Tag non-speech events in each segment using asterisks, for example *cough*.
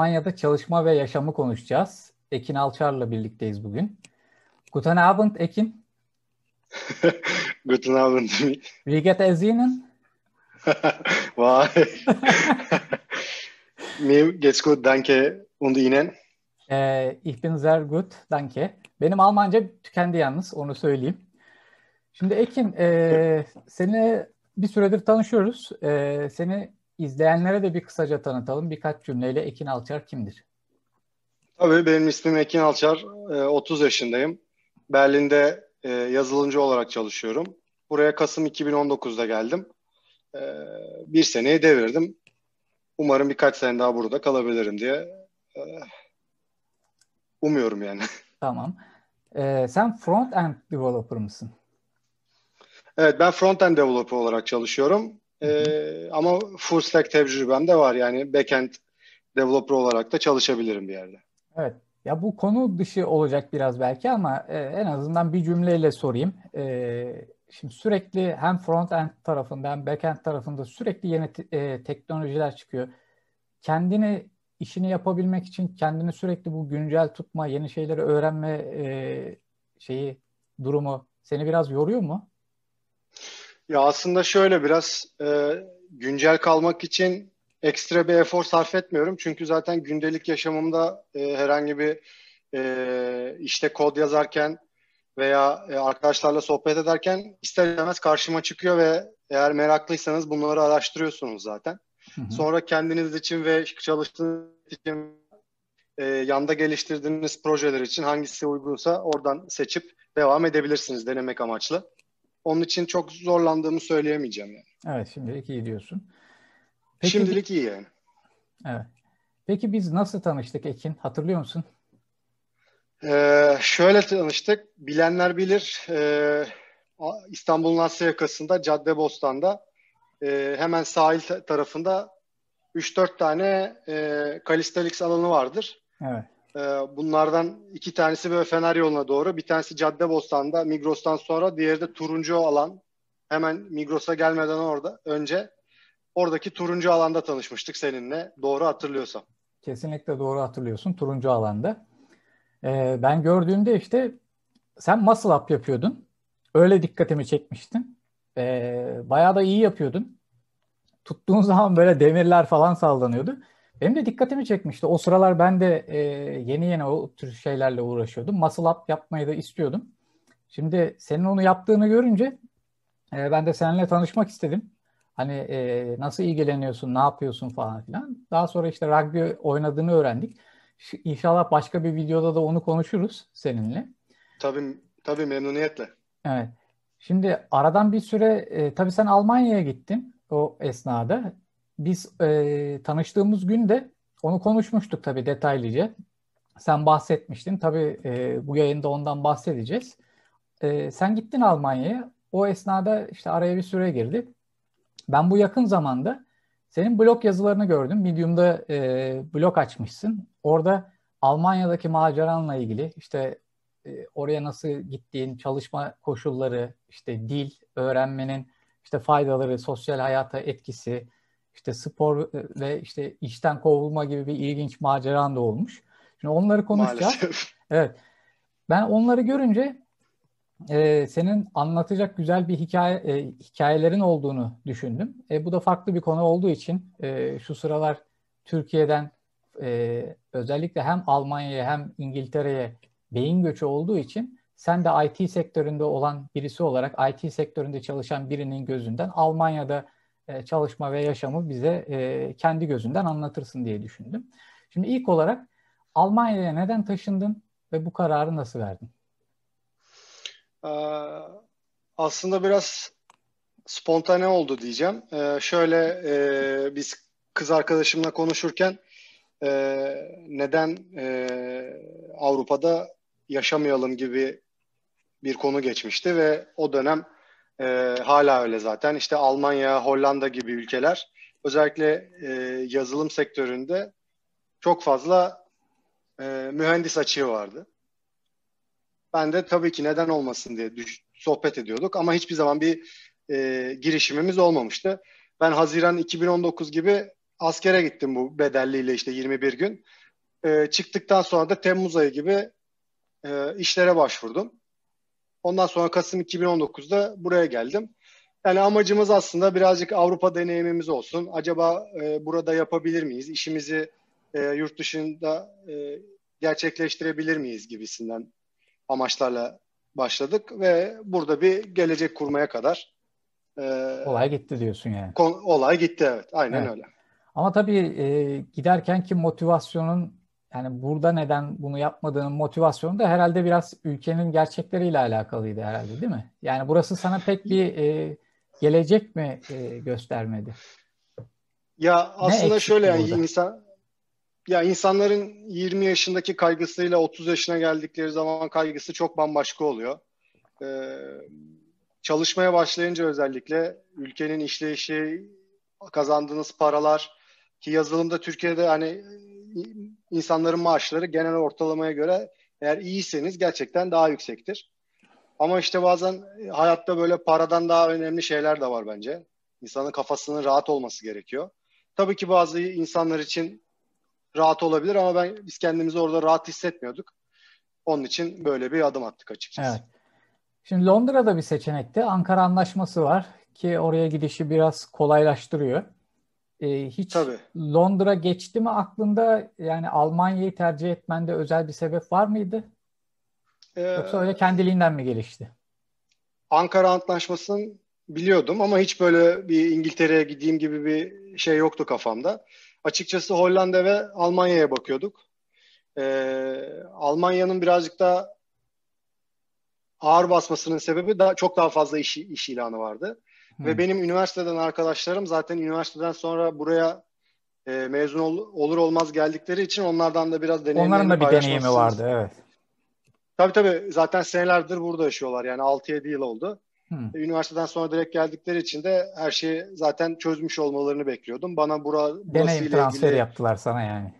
Almanya'da çalışma ve yaşamı konuşacağız. Ekin Alçar'la birlikteyiz bugün. Guten Abend Ekin. *laughs* Guten Abend. Wie geht es Ihnen? *laughs* Vay. *laughs* Mir geht's gut, danke. Und Ihnen? Ee, ich bin sehr gut, danke. Benim Almanca tükendi yalnız, onu söyleyeyim. Şimdi Ekin, e, seni bir süredir tanışıyoruz. E, seni izleyenlere de bir kısaca tanıtalım. Birkaç cümleyle Ekin Alçar kimdir? Tabii benim ismim Ekin Alçar. 30 yaşındayım. Berlin'de e, yazılımcı olarak çalışıyorum. Buraya Kasım 2019'da geldim. E, bir seneyi devirdim. Umarım birkaç sene daha burada kalabilirim diye e, umuyorum yani. *laughs* Tamam. Ee, sen front-end developer mısın? Evet ben front-end developer olarak çalışıyorum. Ee, ama full stack tecrübem de var. Yani backend developer olarak da çalışabilirim bir yerde. Evet. Ya bu konu dışı olacak biraz belki ama e, en azından bir cümleyle sorayım. E, şimdi sürekli hem front-end tarafında hem back-end tarafında sürekli yeni te- e, teknolojiler çıkıyor. Kendini işini yapabilmek için kendini sürekli bu güncel tutma, yeni şeyleri öğrenme e, şeyi durumu seni biraz yoruyor mu? Ya aslında şöyle biraz e, güncel kalmak için ekstra bir efor sarf etmiyorum. Çünkü zaten gündelik yaşamımda e, herhangi bir e, işte kod yazarken veya e, arkadaşlarla sohbet ederken ister istemez karşıma çıkıyor ve eğer meraklıysanız bunları araştırıyorsunuz zaten. Hı hı. Sonra kendiniz için ve çalıştığınız için e, yanda geliştirdiğiniz projeler için hangisi uygunsa oradan seçip devam edebilirsiniz denemek amaçlı. Onun için çok zorlandığımı söyleyemeyeceğim yani. Evet şimdilik iyi diyorsun. Şimdilik iyi yani. Evet. Peki biz nasıl tanıştık Ekin? Hatırlıyor musun? Ee, şöyle tanıştık. Bilenler bilir. Ee, İstanbul'un Asya yakasında Caddebostan'da e, hemen sahil tarafında 3-4 tane e, Kalistalix alanı vardır. Evet. E, bunlardan iki tanesi böyle Fener yoluna doğru. Bir tanesi Caddebostan'da Migros'tan sonra. Diğeri de turuncu alan. Hemen Migros'a gelmeden orada önce oradaki turuncu alanda tanışmıştık seninle. Doğru hatırlıyorsam. Kesinlikle doğru hatırlıyorsun. Turuncu alanda. Ee, ben gördüğümde işte sen muscle up yapıyordun. Öyle dikkatimi çekmiştin. Ee, bayağı da iyi yapıyordun. Tuttuğun *laughs* zaman böyle demirler falan sallanıyordu. Benim de dikkatimi çekmişti. O sıralar ben de e, yeni yeni o tür şeylerle uğraşıyordum. Muscle up yapmayı da istiyordum. Şimdi senin onu yaptığını görünce e, ben de seninle tanışmak istedim. Hani e, nasıl ilgileniyorsun, ne yapıyorsun falan filan. Daha sonra işte rugby oynadığını öğrendik. İnşallah başka bir videoda da onu konuşuruz seninle. Tabii, tabii memnuniyetle. Evet. Şimdi aradan bir süre, e, tabii sen Almanya'ya gittin o esnada. Biz e, tanıştığımız günde onu konuşmuştuk tabii detaylıca. Sen bahsetmiştin. Tabii e, bu yayında ondan bahsedeceğiz. E, sen gittin Almanya'ya. O esnada işte araya bir süre girdi. Ben bu yakın zamanda senin blog yazılarını gördüm. Medium'da e, blog açmışsın. Orada Almanya'daki maceranla ilgili işte e, oraya nasıl gittiğin, çalışma koşulları, işte dil öğrenmenin işte faydaları, sosyal hayata etkisi, işte spor ve işte işten kovulma gibi bir ilginç maceran da olmuş. Şimdi onları konuşacağız. Maalesef. Evet. Ben onları görünce e, senin anlatacak güzel bir hikaye e, hikayelerin olduğunu düşündüm. E, bu da farklı bir konu olduğu için e, şu sıralar Türkiye'den e, özellikle hem Almanya'ya hem İngiltere'ye beyin göçü olduğu için sen de IT sektöründe olan birisi olarak IT sektöründe çalışan birinin gözünden Almanya'da e, çalışma ve yaşamı bize e, kendi gözünden anlatırsın diye düşündüm. Şimdi ilk olarak Almanya'ya neden taşındın ve bu kararı nasıl verdin? Ee, aslında biraz spontane oldu diyeceğim. Ee, şöyle e, biz kız arkadaşımla konuşurken neden Avrupa'da yaşamayalım gibi bir konu geçmişti ve o dönem e, hala öyle zaten. İşte Almanya, Hollanda gibi ülkeler özellikle e, yazılım sektöründe çok fazla e, mühendis açığı vardı. Ben de tabii ki neden olmasın diye düş- sohbet ediyorduk ama hiçbir zaman bir e, girişimimiz olmamıştı. Ben Haziran 2019 gibi askere gittim bu bedelliyle işte 21 gün. E, çıktıktan sonra da Temmuz ayı gibi e, işlere başvurdum. Ondan sonra Kasım 2019'da buraya geldim. Yani amacımız aslında birazcık Avrupa deneyimimiz olsun. Acaba e, burada yapabilir miyiz? İşimizi e, yurt dışında e, gerçekleştirebilir miyiz gibisinden amaçlarla başladık ve burada bir gelecek kurmaya kadar e, olay gitti diyorsun yani. Kon, olay gitti evet. Aynen evet. öyle. Ama tabii e, giderken ki motivasyonun yani burada neden bunu yapmadığının motivasyonu da herhalde biraz ülkenin gerçekleriyle alakalıydı herhalde değil mi? Yani burası sana pek bir e, gelecek mi e, göstermedi? Ya aslında şöyle yani burada? insan ya insanların 20 yaşındaki kaygısıyla 30 yaşına geldikleri zaman kaygısı çok bambaşka oluyor. Ee, çalışmaya başlayınca özellikle ülkenin işleyişi, kazandığınız paralar ki yazılımda Türkiye'de hani insanların maaşları genel ortalamaya göre eğer iyiyseniz gerçekten daha yüksektir. Ama işte bazen hayatta böyle paradan daha önemli şeyler de var bence. İnsanın kafasının rahat olması gerekiyor. Tabii ki bazı insanlar için rahat olabilir ama ben biz kendimizi orada rahat hissetmiyorduk. Onun için böyle bir adım attık açıkçası. Evet. Şimdi Londra'da bir seçenekti. Ankara Anlaşması var ki oraya gidişi biraz kolaylaştırıyor. Ee, hiç Tabii. Londra geçti mi aklında? Yani Almanya'yı tercih etmende özel bir sebep var mıydı? Ee, Yoksa öyle kendiliğinden mi gelişti? Ankara Antlaşması'nı biliyordum ama hiç böyle bir İngiltere'ye gideyim gibi bir şey yoktu kafamda. Açıkçası Hollanda ve Almanya'ya bakıyorduk. Ee, Almanya'nın birazcık daha ağır basmasının sebebi daha çok daha fazla iş, iş ilanı vardı. Ve benim üniversiteden arkadaşlarım zaten üniversiteden sonra buraya e, mezun ol, olur olmaz geldikleri için onlardan da biraz deneyimlerini Onların da bir deneyimi vardı evet. Tabii tabii zaten senelerdir burada yaşıyorlar yani 6-7 yıl oldu. Hmm. Üniversiteden sonra direkt geldikleri için de her şeyi zaten çözmüş olmalarını bekliyordum. Bana bura, Deneyim transferi ilgili... yaptılar sana yani.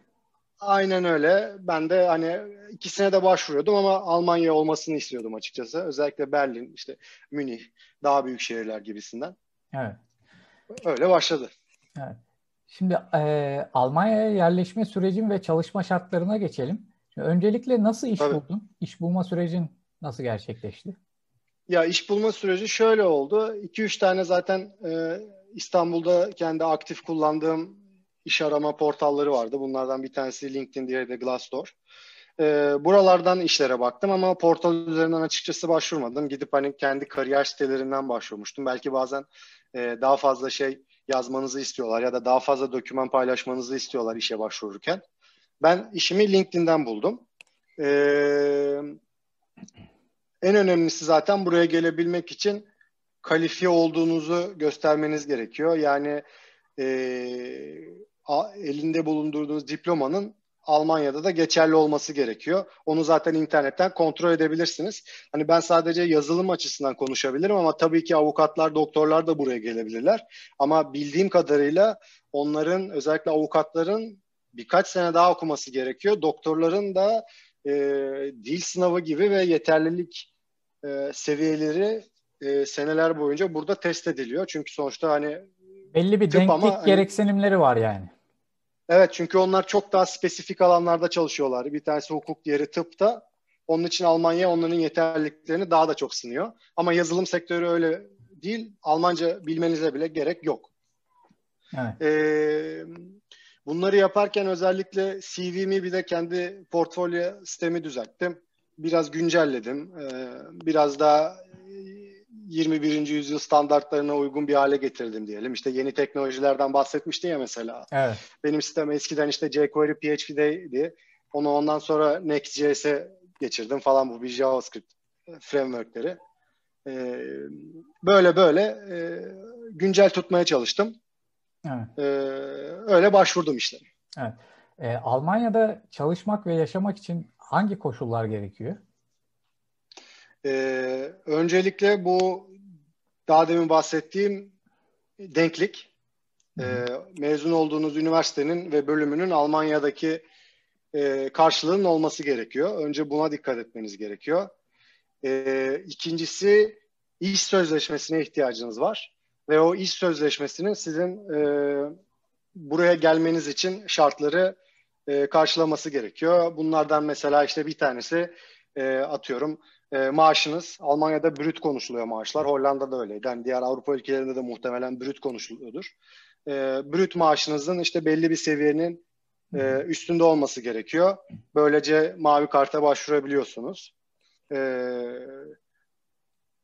Aynen öyle. Ben de hani ikisine de başvuruyordum ama Almanya olmasını istiyordum açıkçası. Özellikle Berlin, işte Münih, daha büyük şehirler gibisinden. Evet. Öyle başladı. Evet. Şimdi e, Almanya'ya yerleşme sürecin ve çalışma şartlarına geçelim. Şimdi öncelikle nasıl iş Tabii. buldun? İş bulma sürecin nasıl gerçekleşti? Ya iş bulma süreci şöyle oldu. 2-3 tane zaten e, İstanbul'da kendi aktif kullandığım iş arama portalları vardı. Bunlardan bir tanesi LinkedIn, diğeri de Glassdoor. E, buralardan işlere baktım ama portal üzerinden açıkçası başvurmadım. Gidip hani kendi kariyer sitelerinden başvurmuştum. Belki bazen e, daha fazla şey yazmanızı istiyorlar ya da daha fazla doküman paylaşmanızı istiyorlar işe başvururken. Ben işimi LinkedIn'den buldum. Eee en önemlisi zaten buraya gelebilmek için kalifiye olduğunuzu göstermeniz gerekiyor. Yani e, elinde bulundurduğunuz diplomanın Almanya'da da geçerli olması gerekiyor. Onu zaten internetten kontrol edebilirsiniz. Hani ben sadece yazılım açısından konuşabilirim ama tabii ki avukatlar, doktorlar da buraya gelebilirler. Ama bildiğim kadarıyla onların özellikle avukatların birkaç sene daha okuması gerekiyor. Doktorların da e, dil sınavı gibi ve yeterlilik e, seviyeleri e, seneler boyunca burada test ediliyor. Çünkü sonuçta hani belli bir denklik ama, hani gereksinimleri var yani. Evet çünkü onlar çok daha spesifik alanlarda çalışıyorlar. Bir tanesi hukuk, diğeri tıpta. Onun için Almanya onların yeterliliklerini daha da çok sınıyor. Ama yazılım sektörü öyle değil. Almanca bilmenize bile gerek yok. Evet. Ee, bunları yaparken özellikle CV'mi bir de kendi portfolyo sistemi düzelttim biraz güncelledim. Ee, biraz daha 21. yüzyıl standartlarına uygun bir hale getirdim diyelim. İşte yeni teknolojilerden bahsetmiştin ya mesela. Evet. Benim sistem eskiden işte jQuery PHP'deydi. Onu ondan sonra Next.js'e geçirdim falan bu bir JavaScript frameworkleri. Ee, böyle böyle e, güncel tutmaya çalıştım. Evet. Ee, öyle başvurdum işte. Evet. Ee, Almanya'da çalışmak ve yaşamak için hangi koşullar gerekiyor? Ee, öncelikle bu daha demin bahsettiğim denklik. Ee, mezun olduğunuz üniversitenin ve bölümünün Almanya'daki e, karşılığının olması gerekiyor. Önce buna dikkat etmeniz gerekiyor. Ee, ikincisi iş sözleşmesine ihtiyacınız var. Ve o iş sözleşmesinin sizin e, buraya gelmeniz için şartları e, karşılaması gerekiyor. Bunlardan mesela işte bir tanesi e, atıyorum e, maaşınız Almanya'da brüt konuşuluyor maaşlar. Hollanda'da öyleydi. Yani diğer Avrupa ülkelerinde de muhtemelen brüt konuşuluyordur. E, brüt maaşınızın işte belli bir seviyenin e, üstünde olması gerekiyor. Böylece mavi karta başvurabiliyorsunuz. E,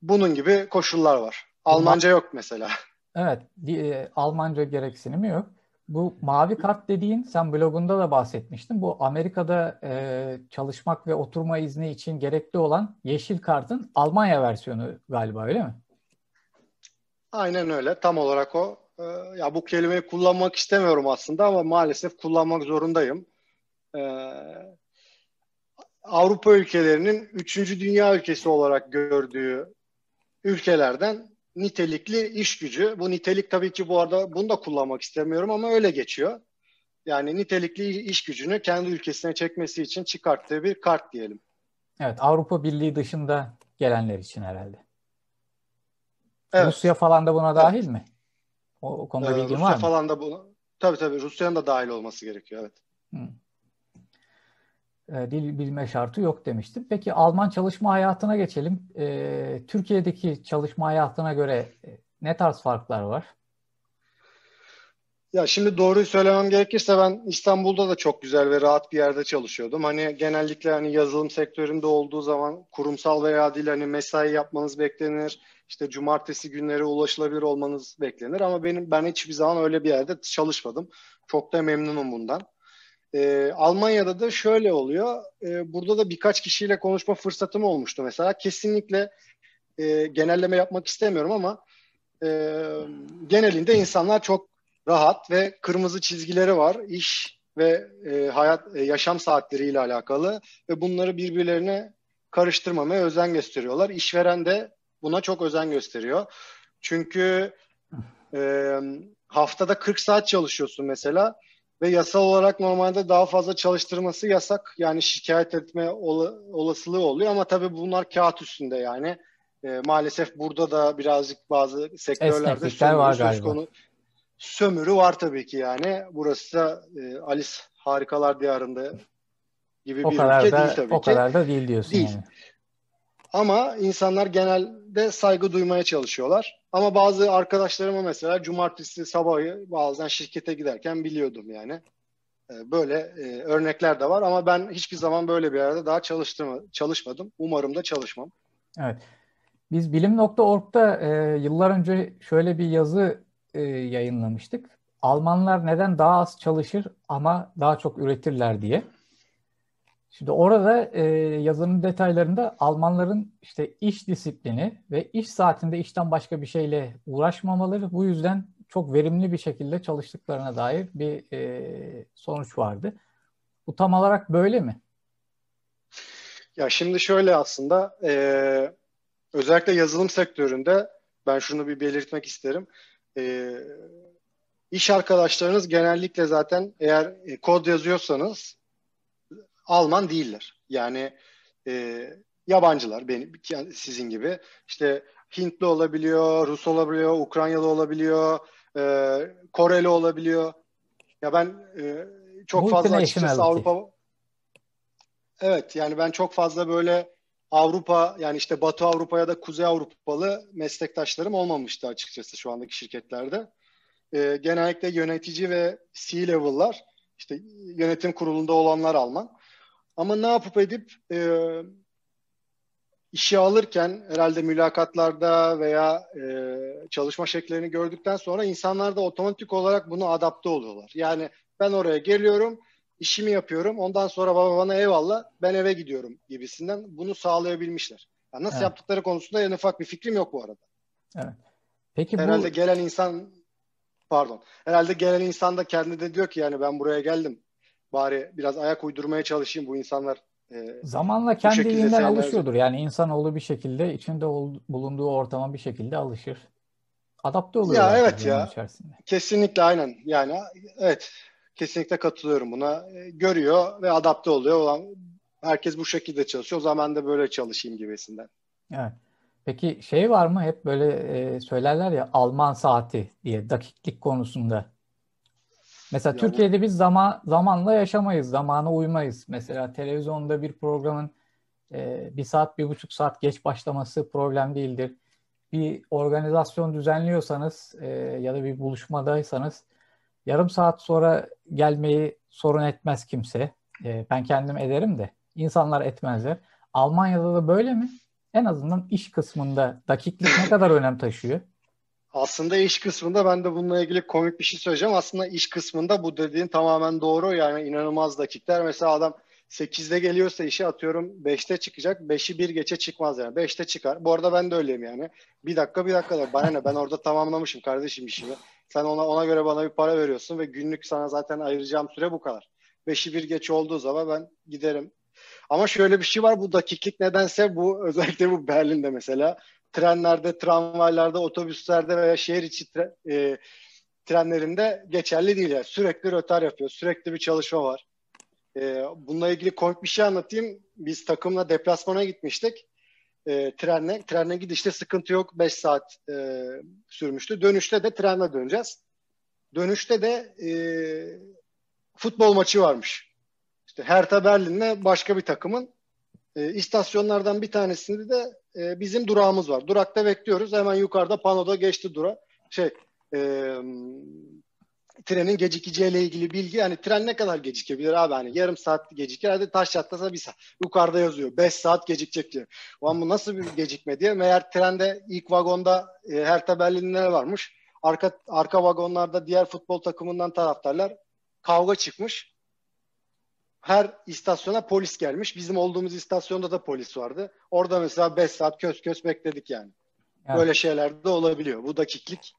bunun gibi koşullar var. Almanca yok mesela. Evet, e, Almanca gereksinimi yok. Bu mavi kart dediğin sen blogunda da bahsetmiştin. Bu Amerika'da e, çalışmak ve oturma izni için gerekli olan yeşil kartın Almanya versiyonu galiba öyle mi? Aynen öyle. Tam olarak o. E, ya bu kelimeyi kullanmak istemiyorum aslında ama maalesef kullanmak zorundayım. E, Avrupa ülkelerinin üçüncü dünya ülkesi olarak gördüğü ülkelerden nitelikli iş gücü. Bu nitelik tabii ki bu arada bunu da kullanmak istemiyorum ama öyle geçiyor. Yani nitelikli iş gücünü kendi ülkesine çekmesi için çıkarttığı bir kart diyelim. Evet Avrupa Birliği dışında gelenler için herhalde. Evet. Rusya falan da buna dahil evet. mi? O, o konuda ee, bilgin Rusya var mı? falan da bu. Tabii tabii Rusya'nın da dahil olması gerekiyor evet. Hmm. E, dil bilme şartı yok demiştim. Peki Alman çalışma hayatına geçelim. E, Türkiye'deki çalışma hayatına göre e, ne tarz farklar var? Ya şimdi doğruyu söylemem gerekirse ben İstanbul'da da çok güzel ve rahat bir yerde çalışıyordum. Hani genellikle hani yazılım sektöründe olduğu zaman kurumsal veya değil hani mesai yapmanız beklenir. İşte cumartesi günleri ulaşılabilir olmanız beklenir ama benim ben hiçbir zaman öyle bir yerde çalışmadım. Çok da memnunum bundan. E, Almanya'da da şöyle oluyor. E, burada da birkaç kişiyle konuşma fırsatım olmuştu mesela. Kesinlikle e, genelleme yapmak istemiyorum ama e, genelinde insanlar çok rahat ve kırmızı çizgileri var. İş ve e, hayat e, yaşam saatleriyle alakalı ve bunları birbirlerine karıştırmamaya özen gösteriyorlar. İşveren de buna çok özen gösteriyor. Çünkü e, haftada 40 saat çalışıyorsun mesela ve yasal olarak normalde daha fazla çalıştırması yasak. Yani şikayet etme olasılığı oluyor ama tabii bunlar kağıt üstünde yani. E, maalesef burada da birazcık bazı sektörlerde sömürü var söz konu. Sömürü var tabii ki yani. Burası da e, Alice Harikalar Diyarı'nda gibi o bir kadar ülke da, değil tabii o ki. O kadar da değil diyorsun değil. yani. Ama insanlar genelde saygı duymaya çalışıyorlar. Ama bazı arkadaşlarıma mesela cumartesi sabahı bazen şirkete giderken biliyordum yani. Ee, böyle e, örnekler de var ama ben hiçbir zaman böyle bir yerde daha çalışmadım. Umarım da çalışmam. Evet. Biz bilim.org'da e, yıllar önce şöyle bir yazı e, yayınlamıştık. Almanlar neden daha az çalışır ama daha çok üretirler diye. Şimdi orada e, yazının detaylarında Almanların işte iş disiplini ve iş saatinde işten başka bir şeyle uğraşmamaları bu yüzden çok verimli bir şekilde çalıştıklarına dair bir e, sonuç vardı. Bu tam olarak böyle mi? Ya şimdi şöyle aslında e, özellikle yazılım sektöründe ben şunu bir belirtmek isterim. E, iş arkadaşlarınız genellikle zaten eğer e, kod yazıyorsanız Alman değiller. Yani e, yabancılar benim sizin gibi. İşte Hintli olabiliyor, Rus olabiliyor, Ukraynalı olabiliyor, e, Koreli olabiliyor. Ya ben e, çok fazla açıkçası Avrupa Evet yani ben çok fazla böyle Avrupa yani işte Batı Avrupa ya da Kuzey Avrupalı meslektaşlarım olmamıştı açıkçası şu andaki şirketlerde. E, genellikle yönetici ve C-level'lar işte yönetim kurulunda olanlar Alman. Ama ne yapıp edip e, işe alırken herhalde mülakatlarda veya e, çalışma şekillerini gördükten sonra insanlar da otomatik olarak bunu adapte oluyorlar. Yani ben oraya geliyorum, işimi yapıyorum, ondan sonra baba bana eyvallah, ben eve gidiyorum gibisinden bunu sağlayabilmişler. Yani nasıl evet. yaptıkları konusunda en ufak bir fikrim yok bu arada. Evet. Peki herhalde bu... gelen insan pardon. Herhalde gelen insan da kendi de diyor ki yani ben buraya geldim bari biraz ayak uydurmaya çalışayım bu insanlar e, Zamanla kendiliğinden alışıyordur. Yani insanoğlu bir şekilde içinde ol, bulunduğu ortama bir şekilde alışır. Adapte oluyor. Ya evet ya. Içerisinde. Kesinlikle aynen. Yani evet. Kesinlikle katılıyorum buna. E, görüyor ve adapte oluyor. Olan herkes bu şekilde çalışıyor. O zaman ben de böyle çalışayım gibisinden. Evet. Peki şey var mı? Hep böyle e, söylerler ya Alman saati diye dakiklik konusunda Mesela ya Türkiye'de biz zaman zamanla yaşamayız, zamana uymayız. Mesela televizyonda bir programın e, bir saat, bir buçuk saat geç başlaması problem değildir. Bir organizasyon düzenliyorsanız e, ya da bir buluşmadaysanız yarım saat sonra gelmeyi sorun etmez kimse. E, ben kendim ederim de insanlar etmezler. Almanya'da da böyle mi? En azından iş kısmında dakiklik ne kadar önem taşıyor? Aslında iş kısmında ben de bununla ilgili komik bir şey söyleyeceğim. Aslında iş kısmında bu dediğin tamamen doğru. Yani inanılmaz dakikler. Mesela adam 8'de geliyorsa işe atıyorum 5'te çıkacak. 5'i bir geçe çıkmaz yani. 5'te çıkar. Bu arada ben de öyleyim yani. Bir dakika bir dakika da bana ne ben orada tamamlamışım kardeşim işimi. Sen ona ona göre bana bir para veriyorsun ve günlük sana zaten ayıracağım süre bu kadar. 5'i bir geç olduğu zaman ben giderim. Ama şöyle bir şey var bu dakiklik nedense bu özellikle bu Berlin'de mesela trenlerde, tramvaylarda, otobüslerde veya şehir içi tre, e, trenlerinde geçerli değil. Yani. Sürekli rötar yapıyor. Sürekli bir çalışma var. E, bununla ilgili komik bir şey anlatayım. Biz takımla deplasmana gitmiştik. E, trenle. Trenle gidişte sıkıntı yok. 5 saat e, sürmüştü. Dönüşte de trenle döneceğiz. Dönüşte de e, futbol maçı varmış. İşte Hertha Berlin'le başka bir takımın e, istasyonlardan bir tanesinde de e, bizim durağımız var. Durakta bekliyoruz. Hemen yukarıda panoda geçti dura. Şey e, trenin gecikeceğiyle ilgili bilgi yani tren ne kadar gecikebilir abi hani yarım saat gecikir hadi taş çatlasa bir saat yukarıda yazıyor 5 saat gecikecek diyor. Ulan bu nasıl bir gecikme diye meğer trende ilk vagonda e, Hertha Berlin'de varmış arka arka vagonlarda diğer futbol takımından taraftarlar kavga çıkmış her istasyona polis gelmiş. Bizim olduğumuz istasyonda da polis vardı. Orada mesela 5 saat kös kös bekledik yani. Evet. Böyle şeyler de olabiliyor. Bu dakiklik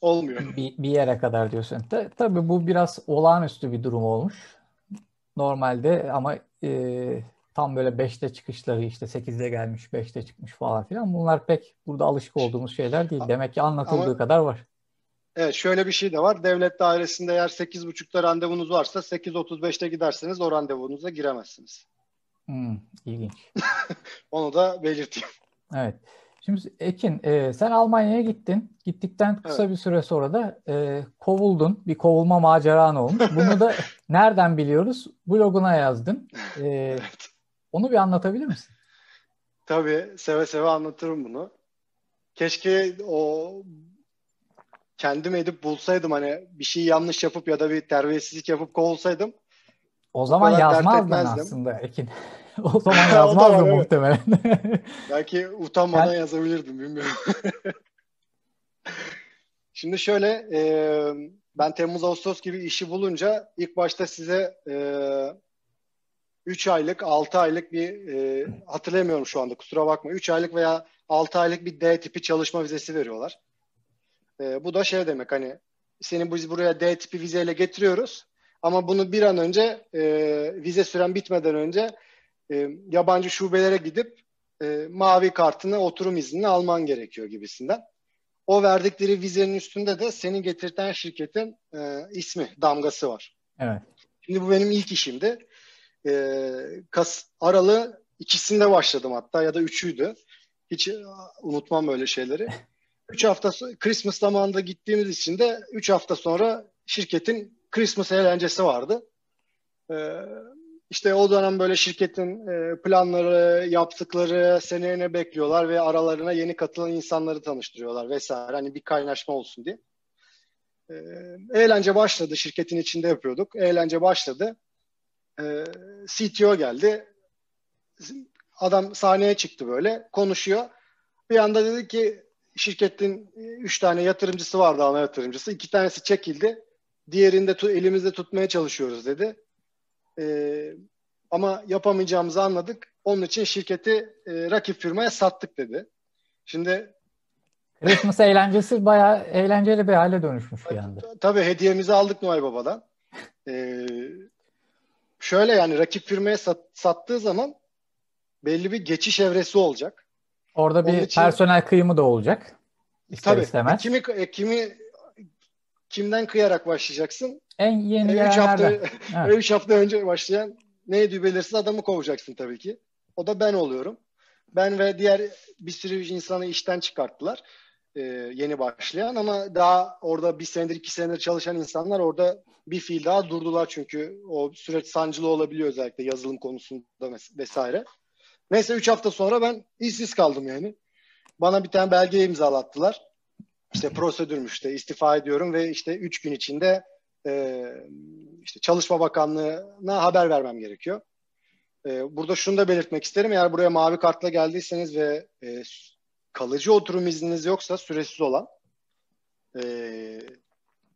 olmuyor. Bir, bir yere kadar diyorsun. Ta, tabii bu biraz olağanüstü bir durum olmuş. Normalde ama e, tam böyle 5'te çıkışları işte 8'de gelmiş 5'te çıkmış falan filan. Bunlar pek burada alışık olduğumuz şeyler değil. Demek ki anlatıldığı ama, kadar var. Evet şöyle bir şey de var. Devlet dairesinde eğer 8.30'da randevunuz varsa 8.35'te giderseniz o randevunuza giremezsiniz. Hmm, ilginç. *laughs* Onu da belirteyim. Evet. Şimdi Ekin e, sen Almanya'ya gittin. Gittikten kısa evet. bir süre sonra da e, kovuldun. Bir kovulma maceran olmuş. *laughs* Bunu da nereden biliyoruz? Bloguna yazdın. E, evet. Onu bir anlatabilir misin? Tabii seve seve anlatırım bunu. Keşke o kendim edip bulsaydım hani bir şey yanlış yapıp ya da bir terbiyesizlik yapıp kovulsaydım o zaman yazmazdın aslında Ekin. *laughs* o zaman yazmazdın *laughs* o muhtemelen. *laughs* Belki utanmadan ben... yazabilirdim bilmiyorum. Şimdi şöyle e, ben Temmuz Ağustos gibi işi bulunca ilk başta size e, aylık 6 aylık bir e, hatırlamıyorum şu anda kusura bakma 3 aylık veya 6 aylık bir D tipi çalışma vizesi veriyorlar. E, bu da şey demek hani seni biz buraya D tipi vizeyle getiriyoruz ama bunu bir an önce e, vize süren bitmeden önce e, yabancı şubelere gidip e, mavi kartını oturum iznini alman gerekiyor gibisinden. O verdikleri vizenin üstünde de seni getirten şirketin e, ismi, damgası var. Evet. Şimdi bu benim ilk işimdi. E, Kas Aralı ikisinde başladım hatta ya da üçüydü. Hiç unutmam böyle şeyleri. *laughs* 3 hafta Christmas zamanında gittiğimiz için de 3 hafta sonra şirketin Christmas eğlencesi vardı. Ee, işte o dönem böyle şirketin e, planları, yaptıkları seneye ne bekliyorlar ve aralarına yeni katılan insanları tanıştırıyorlar vesaire. Hani bir kaynaşma olsun diye. Ee, eğlence başladı. Şirketin içinde yapıyorduk. Eğlence başladı. Ee, CTO geldi. Adam sahneye çıktı böyle. Konuşuyor. Bir anda dedi ki şirketin e, üç tane yatırımcısı vardı ana yatırımcısı. İki tanesi çekildi. Diğerinde tu, elimizde tutmaya çalışıyoruz dedi. Ee, ama yapamayacağımızı anladık. Onun için şirketi e, rakip firmaya sattık dedi. Şimdi *laughs* Christmas eğlencesi bayağı eğlenceli bir hale dönüşmüş bir anda. Tabii hediyemizi aldık Noel Baba'dan. Ee, şöyle yani rakip firmaya sat, sattığı zaman belli bir geçiş evresi olacak. Orada bir için, personel kıyımı da olacak. İster tabii. Istemez. Kimi, e, kimi kimden kıyarak başlayacaksın? En yeni e, üç hafta, evet. *laughs* üç hafta önce başlayan neydi belirsiz adamı kovacaksın tabii ki. O da ben oluyorum. Ben ve diğer bir sürü insanı işten çıkarttılar. e, yeni başlayan ama daha orada bir senedir iki senedir çalışan insanlar orada bir fiil daha durdular çünkü o süreç sancılı olabiliyor özellikle yazılım konusunda vesaire. Neyse 3 hafta sonra ben işsiz kaldım yani. Bana bir tane belge imzalattılar. İşte prosedürmüş işte istifa ediyorum ve işte 3 gün içinde e, işte Çalışma Bakanlığı'na haber vermem gerekiyor. E, burada şunu da belirtmek isterim. Eğer buraya mavi kartla geldiyseniz ve e, kalıcı oturum izniniz yoksa süresiz olan e,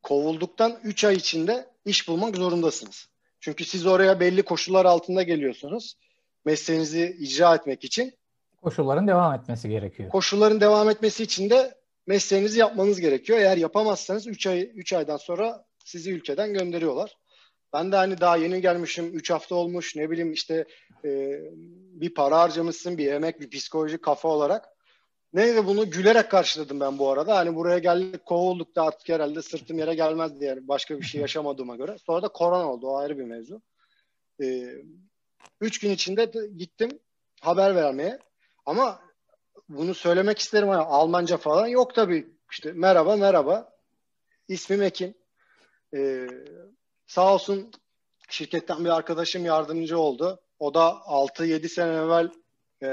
kovulduktan 3 ay içinde iş bulmak zorundasınız. Çünkü siz oraya belli koşullar altında geliyorsunuz. Mesleğinizi icra etmek için. Koşulların devam etmesi gerekiyor. Koşulların devam etmesi için de mesleğinizi yapmanız gerekiyor. Eğer yapamazsanız 3 ay 3 aydan sonra sizi ülkeden gönderiyorlar. Ben de hani daha yeni gelmişim, 3 hafta olmuş, ne bileyim işte e, bir para harcamışsın, bir emek, bir psikoloji kafa olarak. Neyse bunu gülerek karşıladım ben bu arada. Hani buraya geldik, kovulduk da artık herhalde sırtım yere gelmez diye başka bir şey yaşamadığıma göre. Sonra da korona oldu, o ayrı bir mevzu. E, üç gün içinde gittim haber vermeye. Ama bunu söylemek isterim. Hani Almanca falan yok tabii. İşte merhaba merhaba. İsmim Ekin. Ee, sağ olsun şirketten bir arkadaşım yardımcı oldu. O da 6-7 sene evvel e,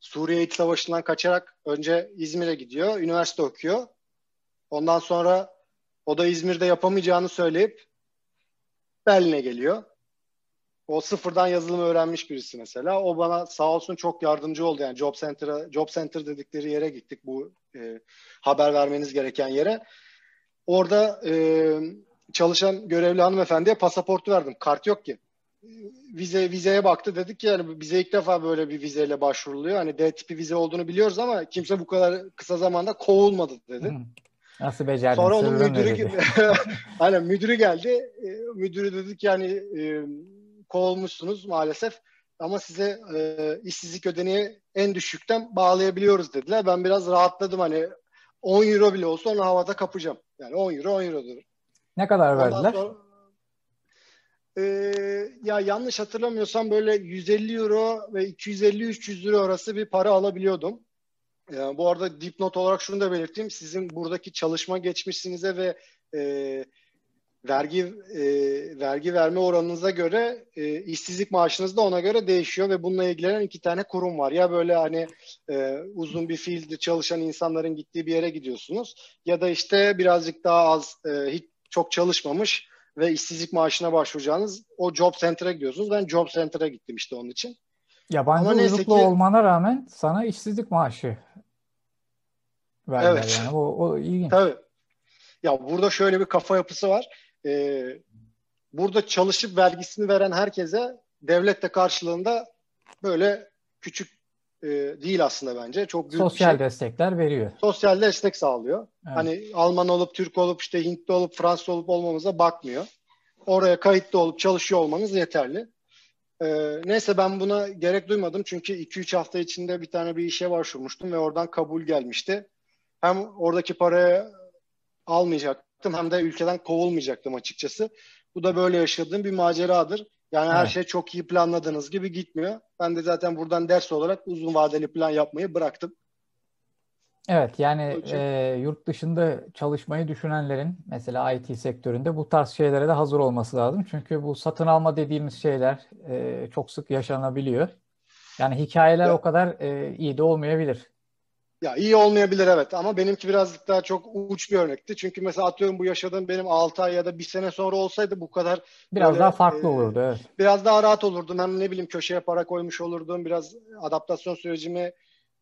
Suriye İç Savaşı'ndan kaçarak önce İzmir'e gidiyor. Üniversite okuyor. Ondan sonra o da İzmir'de yapamayacağını söyleyip Berlin'e geliyor. O sıfırdan yazılımı öğrenmiş birisi mesela. O bana sağ olsun çok yardımcı oldu. Yani Job Center'a, Job Center dedikleri yere gittik bu e, haber vermeniz gereken yere. Orada e, çalışan görevli hanımefendiye pasaportu verdim. Kart yok ki. Vize vizeye baktı dedik ki yani bize ilk defa böyle bir vizeyle başvuruluyor. Hani D tipi vize olduğunu biliyoruz ama kimse bu kadar kısa zamanda kovulmadı dedi. Nasıl becerdin? Sonra onun müdürü hani *laughs* müdürü geldi. E, müdürü dedi ki yani e, kovulmuşsunuz maalesef. Ama size e, işsizlik ödeneği en düşükten bağlayabiliyoruz dediler. Ben biraz rahatladım hani 10 euro bile olsa onu havada kapacağım. Yani 10 euro 10 eurodur. Ne kadar Ondan verdiler? Sonra, e, ya yanlış hatırlamıyorsam böyle 150 euro ve 250-300 euro arası bir para alabiliyordum. E, bu arada dipnot olarak şunu da belirteyim. Sizin buradaki çalışma geçmişinize ve e, vergi e, vergi verme oranınıza göre e, işsizlik maaşınız da ona göre değişiyor ve bununla ilgilenen iki tane kurum var. Ya böyle hani e, uzun bir fiilde çalışan insanların gittiği bir yere gidiyorsunuz ya da işte birazcık daha az e, hiç çok çalışmamış ve işsizlik maaşına başvuracağınız o job center'a gidiyorsunuz. Ben job center'a gittim işte onun için. Yabancı Ama uyruklu ki, olmana rağmen sana işsizlik maaşı verdiler evet. yani. O, o ilginç. Tabii. Ya burada şöyle bir kafa yapısı var e, burada çalışıp vergisini veren herkese devlet de karşılığında böyle küçük e, değil aslında bence. Çok büyük Sosyal şey. destekler veriyor. Sosyal destek sağlıyor. Evet. Hani Alman olup, Türk olup, işte Hintli olup, Fransız olup olmamıza bakmıyor. Oraya kayıtlı olup çalışıyor olmanız yeterli. Ee, neyse ben buna gerek duymadım çünkü 2-3 hafta içinde bir tane bir işe başvurmuştum ve oradan kabul gelmişti. Hem oradaki parayı almayacak olacaktım hem de ülkeden kovulmayacaktım açıkçası. Bu da böyle yaşadığım bir maceradır. Yani her evet. şey çok iyi planladığınız gibi gitmiyor. Ben de zaten buradan ders olarak uzun vadeli plan yapmayı bıraktım. Evet yani e, yurt dışında çalışmayı düşünenlerin mesela IT sektöründe bu tarz şeylere de hazır olması lazım. Çünkü bu satın alma dediğimiz şeyler e, çok sık yaşanabiliyor. Yani hikayeler ya. o kadar e, iyi de olmayabilir. Ya iyi olmayabilir evet ama benimki birazcık daha çok uç bir örnekti. Çünkü mesela atıyorum bu yaşadığım benim 6 ay ya da bir sene sonra olsaydı bu kadar biraz böyle, daha farklı e, olurdu evet. Biraz daha rahat olurdum. Hem ne bileyim köşeye para koymuş olurdum. Biraz adaptasyon sürecimi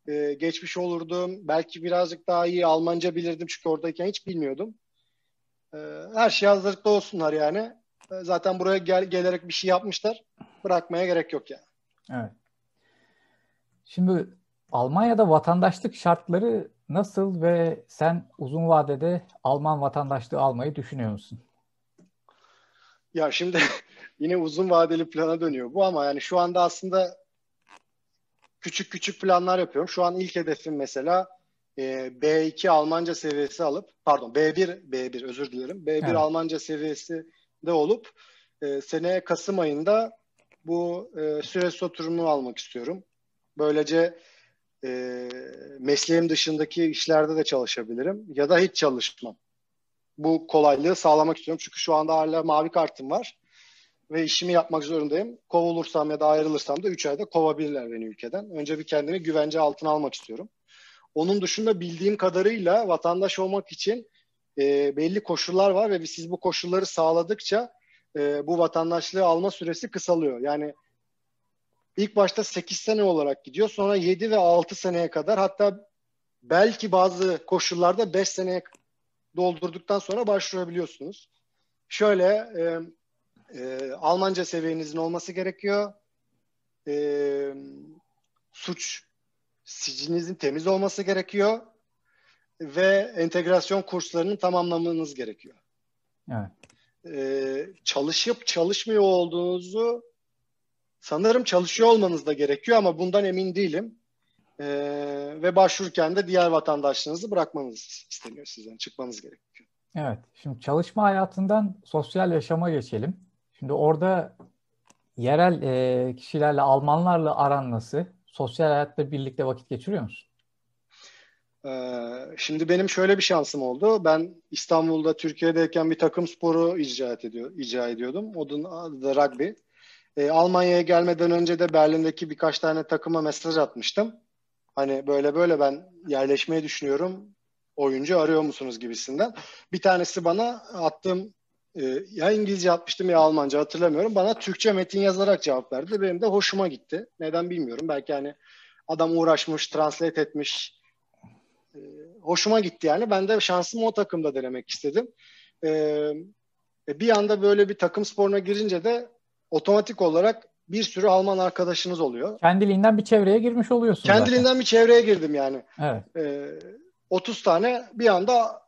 e, geçmiş olurdum. Belki birazcık daha iyi Almanca bilirdim çünkü oradayken hiç bilmiyordum. E, her şey hazırlıklı olsunlar yani. E, zaten buraya gel, gelerek bir şey yapmışlar. Bırakmaya gerek yok yani. Evet. Şimdi Almanya'da vatandaşlık şartları nasıl ve sen uzun vadede Alman vatandaşlığı almayı düşünüyor musun? Ya şimdi *laughs* yine uzun vadeli plana dönüyor bu ama yani şu anda aslında küçük küçük planlar yapıyorum. Şu an ilk hedefim mesela e, B2 Almanca seviyesi alıp pardon B1 B1 özür dilerim. B1 evet. Almanca seviyesi de olup e, seneye Kasım ayında bu e, süreç oturumu almak istiyorum. Böylece e, mesleğim dışındaki işlerde de çalışabilirim ya da hiç çalışmam. Bu kolaylığı sağlamak istiyorum çünkü şu anda hala mavi kartım var ve işimi yapmak zorundayım. Kovulursam ya da ayrılırsam da 3 ayda kovabilirler beni ülkeden. Önce bir kendimi güvence altına almak istiyorum. Onun dışında bildiğim kadarıyla vatandaş olmak için e, belli koşullar var ve siz bu koşulları sağladıkça e, bu vatandaşlığı alma süresi kısalıyor. Yani ilk başta 8 sene olarak gidiyor. Sonra 7 ve 6 seneye kadar hatta belki bazı koşullarda 5 seneye doldurduktan sonra başvurabiliyorsunuz. Şöyle e, e, Almanca seviyenizin olması gerekiyor. E, suç sicilinizin temiz olması gerekiyor ve entegrasyon kurslarını tamamlamanız gerekiyor. Evet. Ee, çalışıp çalışmıyor olduğunuzu sanırım çalışıyor olmanız da gerekiyor ama bundan emin değilim. Ee, ve başvururken de diğer vatandaşlığınızı bırakmanız isteniyor sizden. Çıkmanız gerekiyor. Evet. Şimdi çalışma hayatından sosyal yaşama geçelim. Şimdi orada yerel e, kişilerle, Almanlarla aran nasıl? Sosyal hayatta birlikte vakit geçiriyor musun? Ee, şimdi benim şöyle bir şansım oldu. Ben İstanbul'da Türkiye'deyken bir takım sporu icra, ediyor, icra ediyordum. Onun adı da rugby. Ee, Almanya'ya gelmeden önce de Berlin'deki birkaç tane takıma mesaj atmıştım. Hani böyle böyle ben yerleşmeyi düşünüyorum. Oyuncu arıyor musunuz gibisinden. Bir tanesi bana attığım e, ya İngilizce atmıştım ya Almanca hatırlamıyorum. Bana Türkçe metin yazarak cevap verdi. Benim de hoşuma gitti. Neden bilmiyorum. Belki hani adam uğraşmış, translate etmiş, e, hoşuma gitti yani. Ben de şansımı o takımda denemek istedim. E, e, bir anda böyle bir takım sporuna girince de otomatik olarak bir sürü Alman arkadaşınız oluyor. Kendiliğinden bir çevreye girmiş oluyorsun. Kendiliğinden zaten. bir çevreye girdim yani. Evet. E, 30 tane bir anda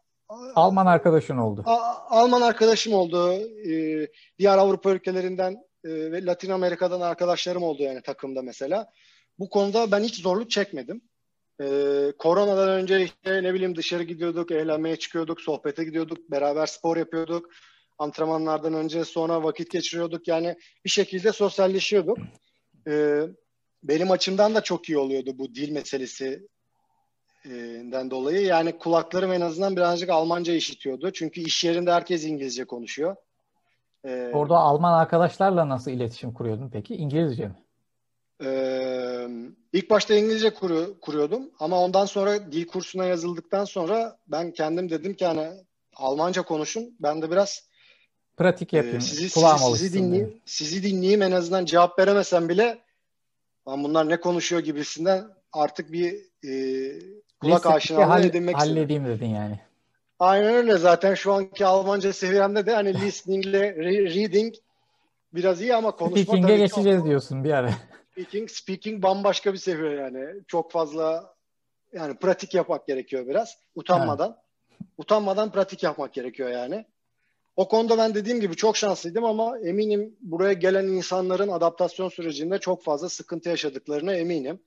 Alman arkadaşın oldu. Alman arkadaşım oldu. E, diğer Avrupa ülkelerinden e, ve Latin Amerika'dan arkadaşlarım oldu yani takımda mesela. Bu konuda ben hiç zorluk çekmedim. Ee, koronadan önce işte ne bileyim dışarı gidiyorduk, eğlenmeye çıkıyorduk, sohbete gidiyorduk, beraber spor yapıyorduk. Antrenmanlardan önce sonra vakit geçiriyorduk. Yani bir şekilde sosyalleşiyorduk. Ee, benim açımdan da çok iyi oluyordu bu dil meselesi den dolayı. Yani kulaklarım en azından birazcık Almanca işitiyordu. Çünkü iş yerinde herkes İngilizce konuşuyor. Ee, Orada Alman arkadaşlarla nasıl iletişim kuruyordun peki? İngilizce mi? Ee, ilk başta İngilizce kuru, kuruyordum ama ondan sonra dil kursuna yazıldıktan sonra ben kendim dedim ki hani Almanca konuşun. Ben de biraz pratik yapayım. E, sizi, Kulağım sizi, sizi dinleyeyim, sizi dinleyeyim en azından cevap veremesem bile ben bunlar ne konuşuyor gibisinden artık bir e, kulak aşinalığı edinmek istedim. Halledeyim dedin yani. Aynen öyle zaten şu anki Almanca seviyemde de hani *laughs* listeningle reading biraz iyi ama konuşma Speaking'e geçeceğiz diyorsun bir ara. Speaking, speaking bambaşka bir seviye yani. Çok fazla yani pratik yapmak gerekiyor biraz. Utanmadan. Evet. Utanmadan pratik yapmak gerekiyor yani. O konuda ben dediğim gibi çok şanslıydım ama eminim buraya gelen insanların adaptasyon sürecinde çok fazla sıkıntı yaşadıklarına eminim.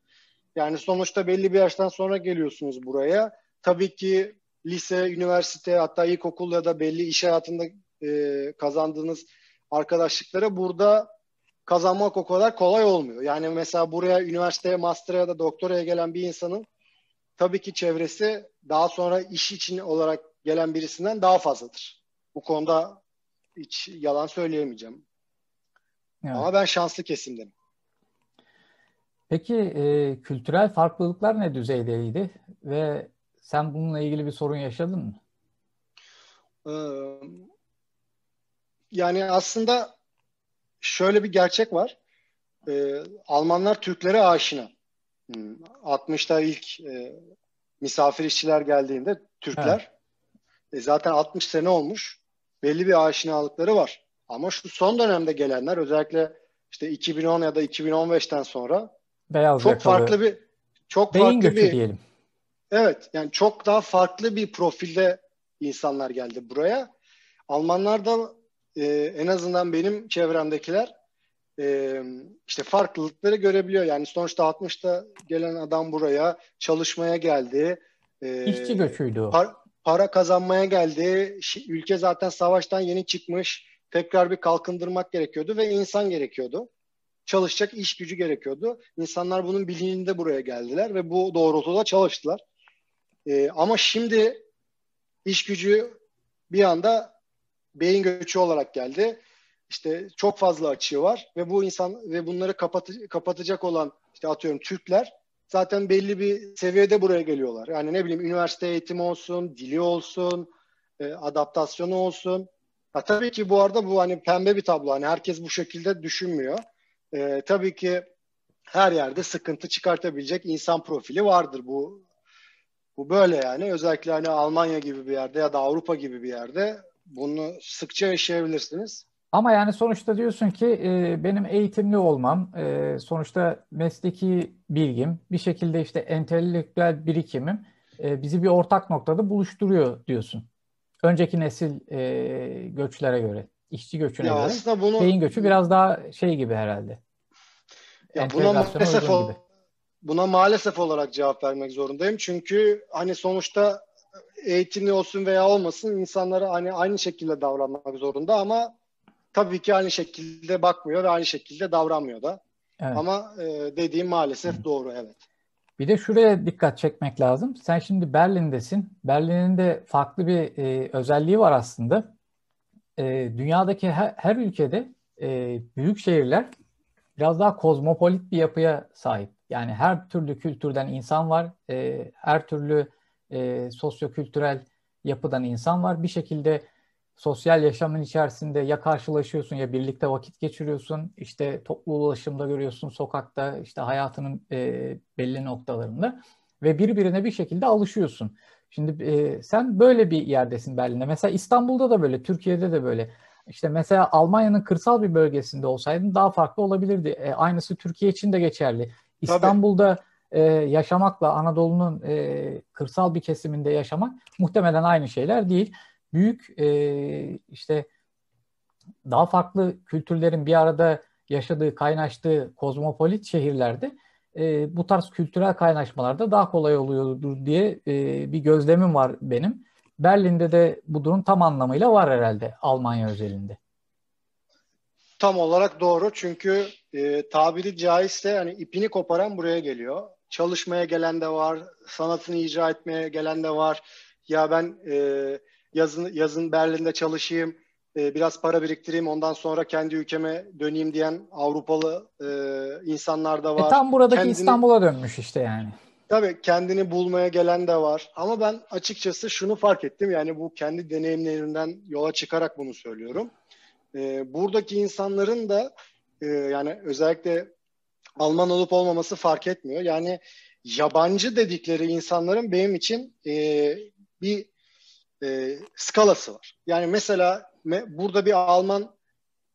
Yani sonuçta belli bir yaştan sonra geliyorsunuz buraya. Tabii ki lise, üniversite hatta ilkokul ya da belli iş hayatında e, kazandığınız arkadaşlıklara burada kazanmak o kadar kolay olmuyor. Yani mesela buraya üniversiteye, master'a ya da doktoraya gelen bir insanın tabii ki çevresi daha sonra iş için olarak gelen birisinden daha fazladır. Bu konuda hiç yalan söyleyemeyeceğim. Evet. Ama ben şanslı kesimdim. Peki e, kültürel farklılıklar ne düzeydeydi ve sen bununla ilgili bir sorun yaşadın mı? Ee, yani aslında şöyle bir gerçek var. Ee, Almanlar Türklere aşina. Hmm, 60'ta ilk e, misafir işçiler geldiğinde Türkler evet. e, zaten 60 sene olmuş. Belli bir aşinalıkları var. Ama şu son dönemde gelenler özellikle işte 2010 ya da 2015'ten sonra Beyaz çok yakalı. farklı bir çok Beyin farklı bir diyelim. Evet yani çok daha farklı bir profilde insanlar geldi buraya. Almanlar da e, en azından benim çevremdekiler e, işte farklılıkları görebiliyor. Yani sonuçta 60'ta gelen adam buraya çalışmaya geldi. E, İşçi göçüydü o. Par, para kazanmaya geldi. Ülke zaten savaştan yeni çıkmış. Tekrar bir kalkındırmak gerekiyordu ve insan gerekiyordu. çalışacak iş gücü gerekiyordu. İnsanlar bunun bilincinde buraya geldiler ve bu doğrultuda çalıştılar. E, ama şimdi iş gücü bir anda beyin göçü olarak geldi. İşte çok fazla açığı var ve bu insan ve bunları kapatı, kapatacak olan işte atıyorum Türkler zaten belli bir seviyede buraya geliyorlar. Yani ne bileyim üniversite eğitimi olsun, dili olsun, e, adaptasyonu olsun. Ha, tabii ki bu arada bu hani pembe bir tablo. Hani herkes bu şekilde düşünmüyor. E, tabii ki her yerde sıkıntı çıkartabilecek insan profili vardır. Bu bu böyle yani. Özellikle hani Almanya gibi bir yerde ya da Avrupa gibi bir yerde bunu sıkça yaşayabilirsiniz. Ama yani sonuçta diyorsun ki e, benim eğitimli olmam, e, sonuçta mesleki bilgim, bir şekilde işte entelektüel birikimim e, bizi bir ortak noktada buluşturuyor diyorsun. Önceki nesil e, göçlere göre, işçi göçüne ya göre. Aslında bunu, beyin göçü biraz daha şey gibi herhalde. Ya buna maalesef o, buna maalesef olarak cevap vermek zorundayım. Çünkü hani sonuçta eğitimli olsun veya olmasın insanlara hani aynı şekilde davranmak zorunda ama tabii ki aynı şekilde bakmıyor ve aynı şekilde davranmıyor da. Evet. Ama e, dediğim maalesef doğru evet. Bir de şuraya dikkat çekmek lazım. Sen şimdi Berlin'desin. Berlin'in de farklı bir e, özelliği var aslında. E, dünyadaki her, her ülkede e, büyük şehirler biraz daha kozmopolit bir yapıya sahip. Yani her türlü kültürden insan var. E, her türlü e, sosyo-kültürel yapıdan insan var. Bir şekilde sosyal yaşamın içerisinde ya karşılaşıyorsun ya birlikte vakit geçiriyorsun. İşte toplu ulaşımda görüyorsun, sokakta işte hayatının e, belli noktalarında ve birbirine bir şekilde alışıyorsun. Şimdi e, sen böyle bir yerdesin Berlin'de. Mesela İstanbul'da da böyle, Türkiye'de de böyle. İşte mesela Almanya'nın kırsal bir bölgesinde olsaydın daha farklı olabilirdi. E, aynısı Türkiye için de geçerli. İstanbul'da e, yaşamakla Anadolu'nun e, kırsal bir kesiminde yaşamak muhtemelen aynı şeyler değil büyük e, işte daha farklı kültürlerin bir arada yaşadığı, kaynaştığı kozmopolit şehirlerde e, bu tarz kültürel kaynaşmalarda daha kolay oluyordur diye e, bir gözlemim var benim. Berlin'de de bu durum tam anlamıyla var herhalde Almanya özelinde. Tam olarak doğru çünkü e, tabiri caizse hani ipini koparan buraya geliyor. Çalışmaya gelen de var, sanatını icra etmeye gelen de var. Ya ben e, yazın, yazın Berlin'de çalışayım, e, biraz para biriktireyim, ondan sonra kendi ülkeme döneyim diyen Avrupalı e, insanlar da e, var. E, tam buradaki kendini, İstanbul'a dönmüş işte yani. Tabii kendini bulmaya gelen de var. Ama ben açıkçası şunu fark ettim. Yani bu kendi deneyimlerimden yola çıkarak bunu söylüyorum. E, buradaki insanların da e, yani özellikle Alman olup olmaması fark etmiyor. Yani yabancı dedikleri insanların benim için e, bir e, skalası var. Yani mesela me, burada bir Alman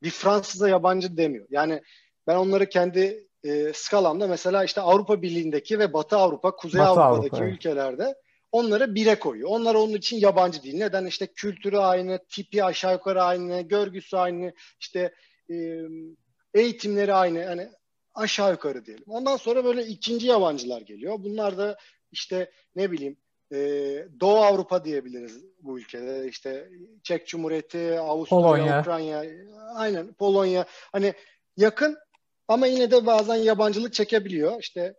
bir Fransız'a yabancı demiyor. Yani ben onları kendi e, skalamda mesela işte Avrupa Birliği'ndeki ve Batı Avrupa, Kuzey Batı Avrupa'daki Avrupa, ülkelerde onları bire koyuyor. Onlar onun için yabancı değil. Neden? İşte kültürü aynı, tipi aşağı yukarı aynı, görgüsü aynı, işte e, eğitimleri aynı. Yani aşağı yukarı diyelim. Ondan sonra böyle ikinci yabancılar geliyor. Bunlar da işte ne bileyim e, Doğu Avrupa diyebiliriz bu ülkede. İşte Çek Cumhuriyeti, Avusturya, Polonya. Ukrayna, aynen Polonya. Hani yakın ama yine de bazen yabancılık çekebiliyor. İşte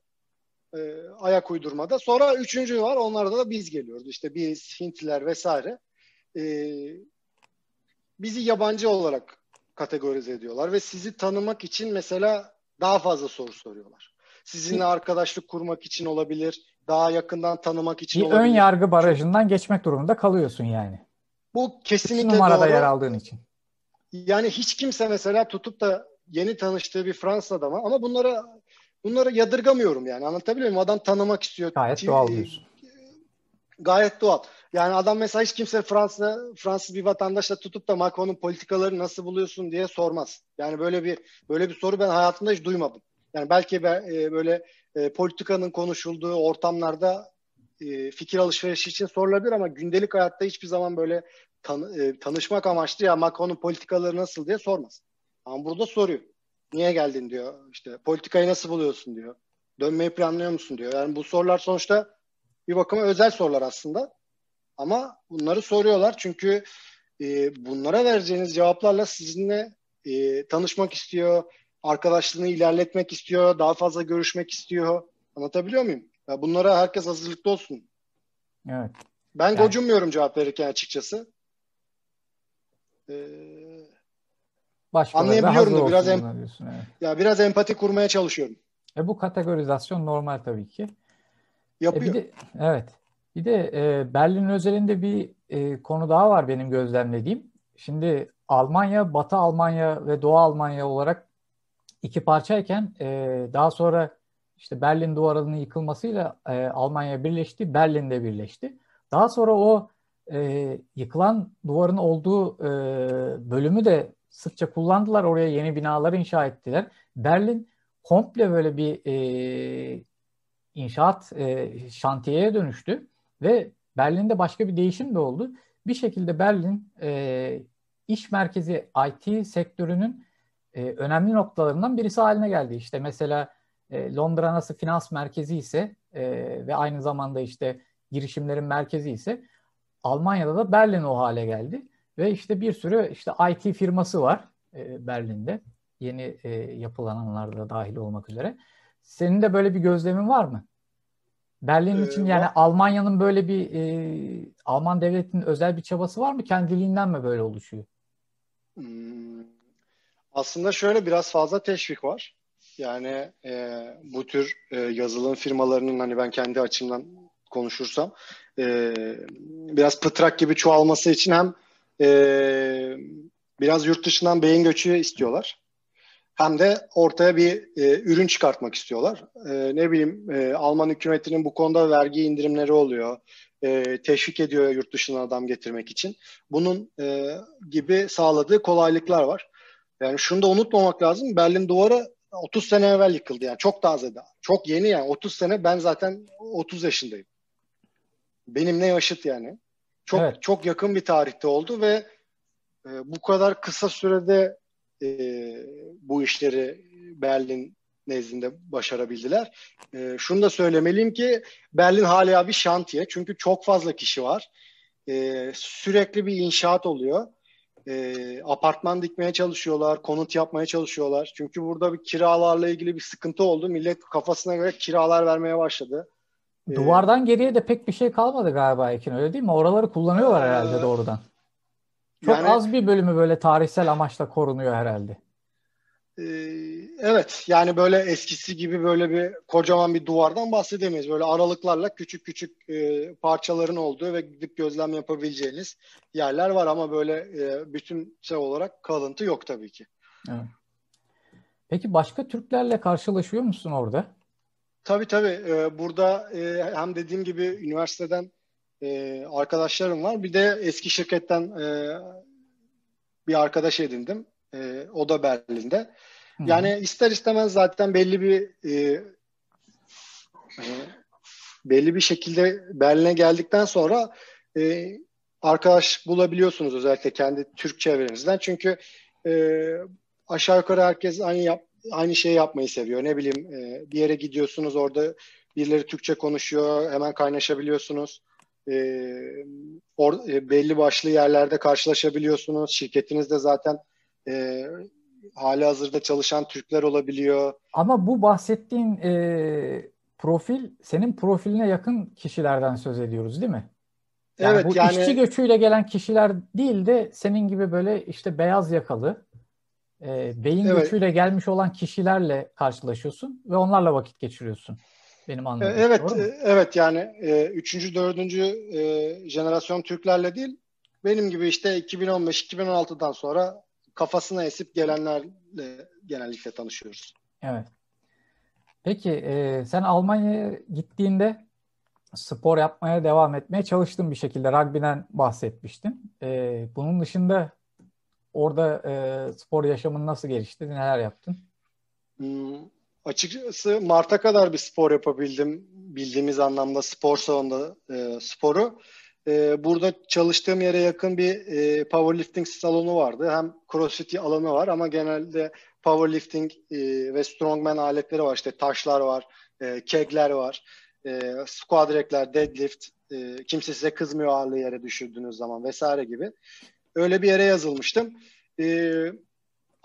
e, ayak uydurmada. Sonra üçüncü var. Onlarda da biz geliyoruz. İşte biz, Hintliler vesaire. E, bizi yabancı olarak kategorize ediyorlar ve sizi tanımak için mesela daha fazla soru soruyorlar. Sizinle arkadaşlık kurmak için olabilir daha yakından tanımak için bir olabilir. ön yargı barajından geçmek durumunda kalıyorsun yani. Bu kesinlikle İki numarada doğru. yer aldığın için. Yani hiç kimse mesela tutup da yeni tanıştığı bir Fransız adama ama bunlara bunları yadırgamıyorum yani anlatabiliyor muyum? Adam tanımak istiyor. Gayet doğal diyorsun. Gayet doğal. Yani adam mesela hiç kimse Fransız Fransız bir vatandaşla tutup da Macron'un politikaları nasıl buluyorsun diye sormaz. Yani böyle bir böyle bir soru ben hayatımda hiç duymadım. Yani belki e, böyle e, politikanın konuşulduğu ortamlarda e, fikir alışverişi için sorulabilir ama gündelik hayatta hiçbir zaman böyle tan- tanışmak amaçlı ya Macron'un politikaları nasıl diye sormaz. Ama burada soruyor. Niye geldin diyor. İşte politikayı nasıl buluyorsun diyor. Dönmeyi planlıyor musun diyor. Yani bu sorular sonuçta bir bakıma özel sorular aslında. Ama bunları soruyorlar çünkü bunlara vereceğiniz cevaplarla sizinle tanışmak istiyor, arkadaşlığını ilerletmek istiyor, daha fazla görüşmek istiyor. Anlatabiliyor muyum? Ya bunlara herkes hazırlıklı olsun. Evet. Ben yani... gocunmuyorum cevap verirken açıkçası. Ee, anlayabiliyorum da biraz em- diyorsun, evet. ya biraz empati kurmaya çalışıyorum. E bu kategorizasyon normal tabii ki. Yapıyor. E bir de, evet. Bir de e, Berlin özelinde bir e, konu daha var benim gözlemlediğim. Şimdi Almanya, Batı Almanya ve Doğu Almanya olarak iki parçayken e, daha sonra işte Berlin duvarının yıkılmasıyla e, Almanya birleşti, Berlin de birleşti. Daha sonra o e, yıkılan duvarın olduğu e, bölümü de sıkça kullandılar. Oraya yeni binalar inşa ettiler. Berlin komple böyle bir e, inşaat e, şantiyeye dönüştü ve Berlin'de başka bir değişim de oldu. Bir şekilde Berlin e, iş merkezi IT sektörünün e, önemli noktalarından birisi haline geldi. İşte mesela e, Londra nasıl finans merkezi ise e, ve aynı zamanda işte girişimlerin merkezi ise Almanya'da da Berlin o hale geldi. Ve işte bir sürü işte IT firması var e, Berlin'de. Yeni e, yapılananlarda dahil olmak üzere. Senin de böyle bir gözlemin var mı? Berlin ee, için yani. Almanya'nın böyle bir e, Alman devletinin özel bir çabası var mı? Kendiliğinden mi böyle oluşuyor? Hmm. Aslında şöyle biraz fazla teşvik var. Yani e, bu tür e, yazılım firmalarının hani ben kendi açımdan konuşursam e, biraz pıtrak gibi çoğalması için hem e, biraz yurt dışından beyin göçü istiyorlar. Hem de ortaya bir e, ürün çıkartmak istiyorlar. E, ne bileyim e, Alman hükümetinin bu konuda vergi indirimleri oluyor. E, teşvik ediyor yurt dışından adam getirmek için. Bunun e, gibi sağladığı kolaylıklar var. Yani şunu da unutmamak lazım. Berlin duvarı 30 sene evvel yıkıldı yani. Çok taze daha. Çok yeni yani. 30 sene ben zaten 30 yaşındayım. Benimle yaşıt yani. Çok evet. çok yakın bir tarihte oldu ve e, bu kadar kısa sürede e, bu işleri Berlin nezdinde başarabildiler. E, şunu da söylemeliyim ki Berlin hala bir şantiye. Çünkü çok fazla kişi var. E, sürekli bir inşaat oluyor e, apartman dikmeye çalışıyorlar, konut yapmaya çalışıyorlar. Çünkü burada bir kiralarla ilgili bir sıkıntı oldu. Millet kafasına göre kiralar vermeye başladı. Ee, Duvardan geriye de pek bir şey kalmadı galiba Ekin öyle değil mi? Oraları kullanıyorlar ee, herhalde doğrudan. Çok yani, az bir bölümü böyle tarihsel amaçla korunuyor herhalde. Ee, evet yani böyle eskisi gibi böyle bir kocaman bir duvardan bahsedemeyiz. Böyle aralıklarla küçük küçük e, parçaların olduğu ve gidip gözlem yapabileceğiniz yerler var ama böyle e, bütün şey olarak kalıntı yok tabii ki. Evet. Peki başka Türklerle karşılaşıyor musun orada? Tabii tabii. Ee, burada e, hem dediğim gibi üniversiteden e, arkadaşlarım var. Bir de eski şirketten e, bir arkadaş edindim. E, o da Berlin'de. Yani Hı-hı. ister istemez zaten belli bir e, e, belli bir şekilde Berlin'e geldikten sonra e, arkadaş bulabiliyorsunuz özellikle kendi Türk çevrenizden. Çünkü e, aşağı yukarı herkes aynı yap, aynı şeyi yapmayı seviyor. Ne bileyim e, bir yere gidiyorsunuz orada birileri Türkçe konuşuyor hemen kaynaşabiliyorsunuz. E, or, e, belli başlı yerlerde karşılaşabiliyorsunuz. Şirketinizde zaten e, hali hazırda çalışan Türkler olabiliyor. Ama bu bahsettiğin e, profil senin profiline yakın kişilerden söz ediyoruz değil mi? Yani evet bu yani işçi göçüyle gelen kişiler değil de senin gibi böyle işte beyaz yakalı e, beyin evet. göçüyle gelmiş olan kişilerle karşılaşıyorsun ve onlarla vakit geçiriyorsun. Benim anladığım. Evet, evet yani e, üçüncü, dördüncü e, jenerasyon Türklerle değil, benim gibi işte 2015-2016'dan sonra kafasına esip gelenlerle genellikle tanışıyoruz. Evet. Peki e, sen Almanya'ya gittiğinde spor yapmaya devam etmeye çalıştın bir şekilde. Rugby'den bahsetmiştin. E, bunun dışında orada e, spor yaşamın nasıl gelişti? Neler yaptın? Hmm, açıkçası Mart'a kadar bir spor yapabildim. Bildiğimiz anlamda spor salonunda e, sporu. E, burada çalıştığım yere yakın bir e, powerlifting salonu vardı. Hem crossfit alanı var ama genelde powerlifting e, ve strongman aletleri var. İşte taşlar var, e, kegler var, e, squat rack'ler, deadlift. E, kimse size kızmıyor ağırlığı yere düşürdüğünüz zaman vesaire gibi. Öyle bir yere yazılmıştım. E,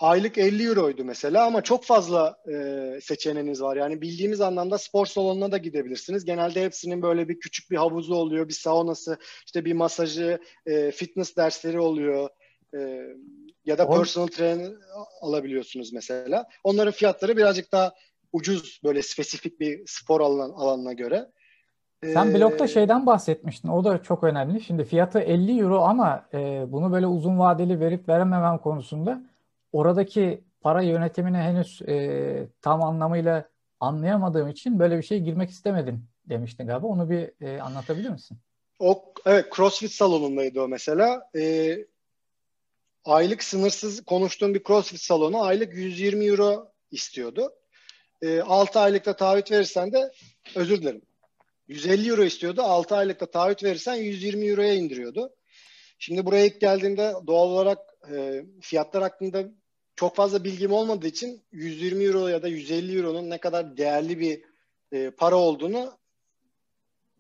aylık 50 euroydu mesela ama çok fazla e, seçeneğiniz var. Yani bildiğimiz anlamda spor salonuna da gidebilirsiniz. Genelde hepsinin böyle bir küçük bir havuzu oluyor, bir saunası, işte bir masajı, e, fitness dersleri oluyor. E, ya da personal trainer alabiliyorsunuz mesela. Onların fiyatları birazcık daha ucuz böyle spesifik bir spor alan, alanına göre. Sen ee, blogda şeyden bahsetmiştin. O da çok önemli. Şimdi fiyatı 50 euro ama e, bunu böyle uzun vadeli verip verememem konusunda oradaki para yönetimini henüz e, tam anlamıyla anlayamadığım için böyle bir şey girmek istemedim demiştin galiba. Onu bir e, anlatabilir misin? O evet CrossFit salonundaydı o mesela. E, aylık sınırsız konuştuğum bir CrossFit salonu aylık 120 euro istiyordu. E, 6 aylıkta taahhüt verirsen de özür dilerim. 150 euro istiyordu. 6 aylıkta taahhüt verirsen 120 euroya indiriyordu. Şimdi buraya ilk geldiğimde doğal olarak e, fiyatlar hakkında çok fazla bilgim olmadığı için 120 euro ya da 150 euronun ne kadar değerli bir e, para olduğunu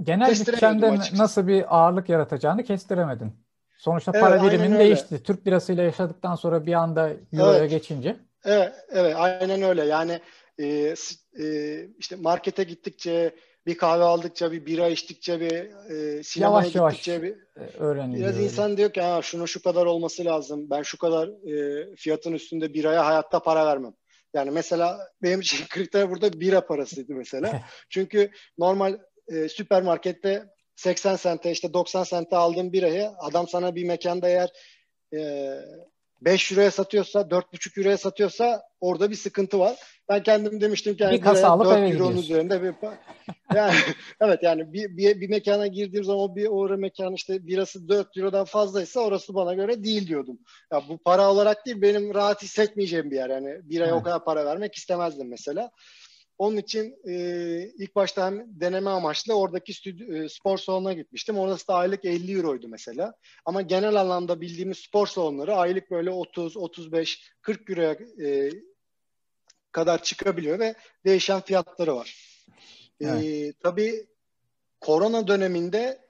genel bütçende nasıl bir ağırlık yaratacağını kestiremedin. Sonuçta para evet, birimin değişti. Türk lirasıyla yaşadıktan sonra bir anda euroya evet. geçince. Evet, evet, aynen öyle. Yani e, e, işte markete gittikçe bir kahve aldıkça, bir bira içtikçe, bir e, sinemaya yavaş gittikçe yavaş bir e, öğreniyor. Biraz öyle. insan diyor ki ha şuna şu kadar olması lazım. Ben şu kadar e, fiyatın üstünde biraya hayatta para vermem. Yani mesela benim için *laughs* kriter burada bira parasıydı mesela. *laughs* Çünkü normal e, süpermarkette 80 sente işte 90 sente aldığın birayı adam sana bir mekanda eğer e, 5 euroya satıyorsa 4,5 euroya satıyorsa orada bir sıkıntı var. Ben kendim demiştim ki yani bir kasa alıp eve gidiyorsun. üzerinde bir *laughs* yani evet yani bir, bir, bir mekana girdiğim zaman bir orada mekan işte birası 4 eurodan fazlaysa orası bana göre değil diyordum. Ya bu para olarak değil benim rahat hissetmeyeceğim bir yer. Yani biraya o kadar para vermek istemezdim mesela. Onun için e, ilk başta hem deneme amaçlı oradaki stüdyo, e, spor salonuna gitmiştim. Orası da aylık 50 euroydu mesela. Ama genel anlamda bildiğimiz spor salonları aylık böyle 30, 35, 40 euroya e, kadar çıkabiliyor ve değişen fiyatları var. E, evet. E, tabii korona döneminde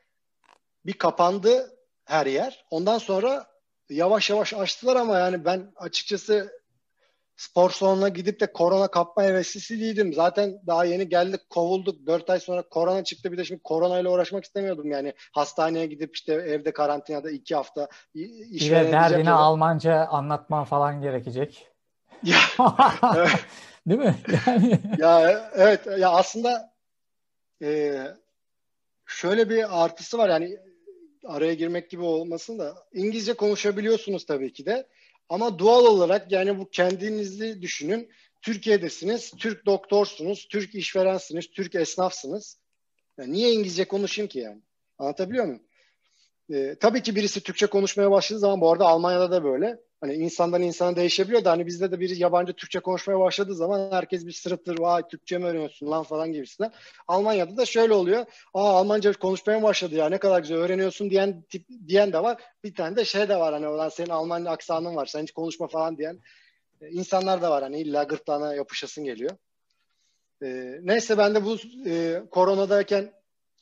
bir kapandı her yer. Ondan sonra yavaş yavaş açtılar ama yani ben açıkçası spor salonuna gidip de korona kapma heveslisi değildim. Zaten daha yeni geldik kovulduk. Dört ay sonra korona çıktı. Bir de şimdi koronayla uğraşmak istemiyordum. Yani hastaneye gidip işte evde karantinada iki hafta iş Bir de derdini Almanca anlatman falan gerekecek. Ya, *laughs* Değil mi? Yani... Ya evet ya aslında e, şöyle bir artısı var yani araya girmek gibi olmasın da İngilizce konuşabiliyorsunuz tabii ki de ama doğal olarak yani bu kendinizi düşünün. Türkiye'desiniz, Türk doktorsunuz, Türk işverensiniz, Türk esnafsınız. Yani niye İngilizce konuşayım ki yani? Anlatabiliyor muyum? Ee, tabii ki birisi Türkçe konuşmaya başladığı zaman bu arada Almanya'da da böyle. Hani insandan insana değişebiliyor da hani bizde de biri yabancı Türkçe konuşmaya başladığı zaman herkes bir sırıtır. Vay Türkçe mi öğreniyorsun lan falan gibisinden. Almanya'da da şöyle oluyor. Aa Almanca konuşmaya başladı ya ne kadar güzel öğreniyorsun diyen tip, diyen de var. Bir tane de şey de var hani olan senin Alman aksanın var. Sen hiç konuşma falan diyen e, insanlar da var. Hani illa gırtlağına yapışasın geliyor. E, neyse ben de bu e, koronadayken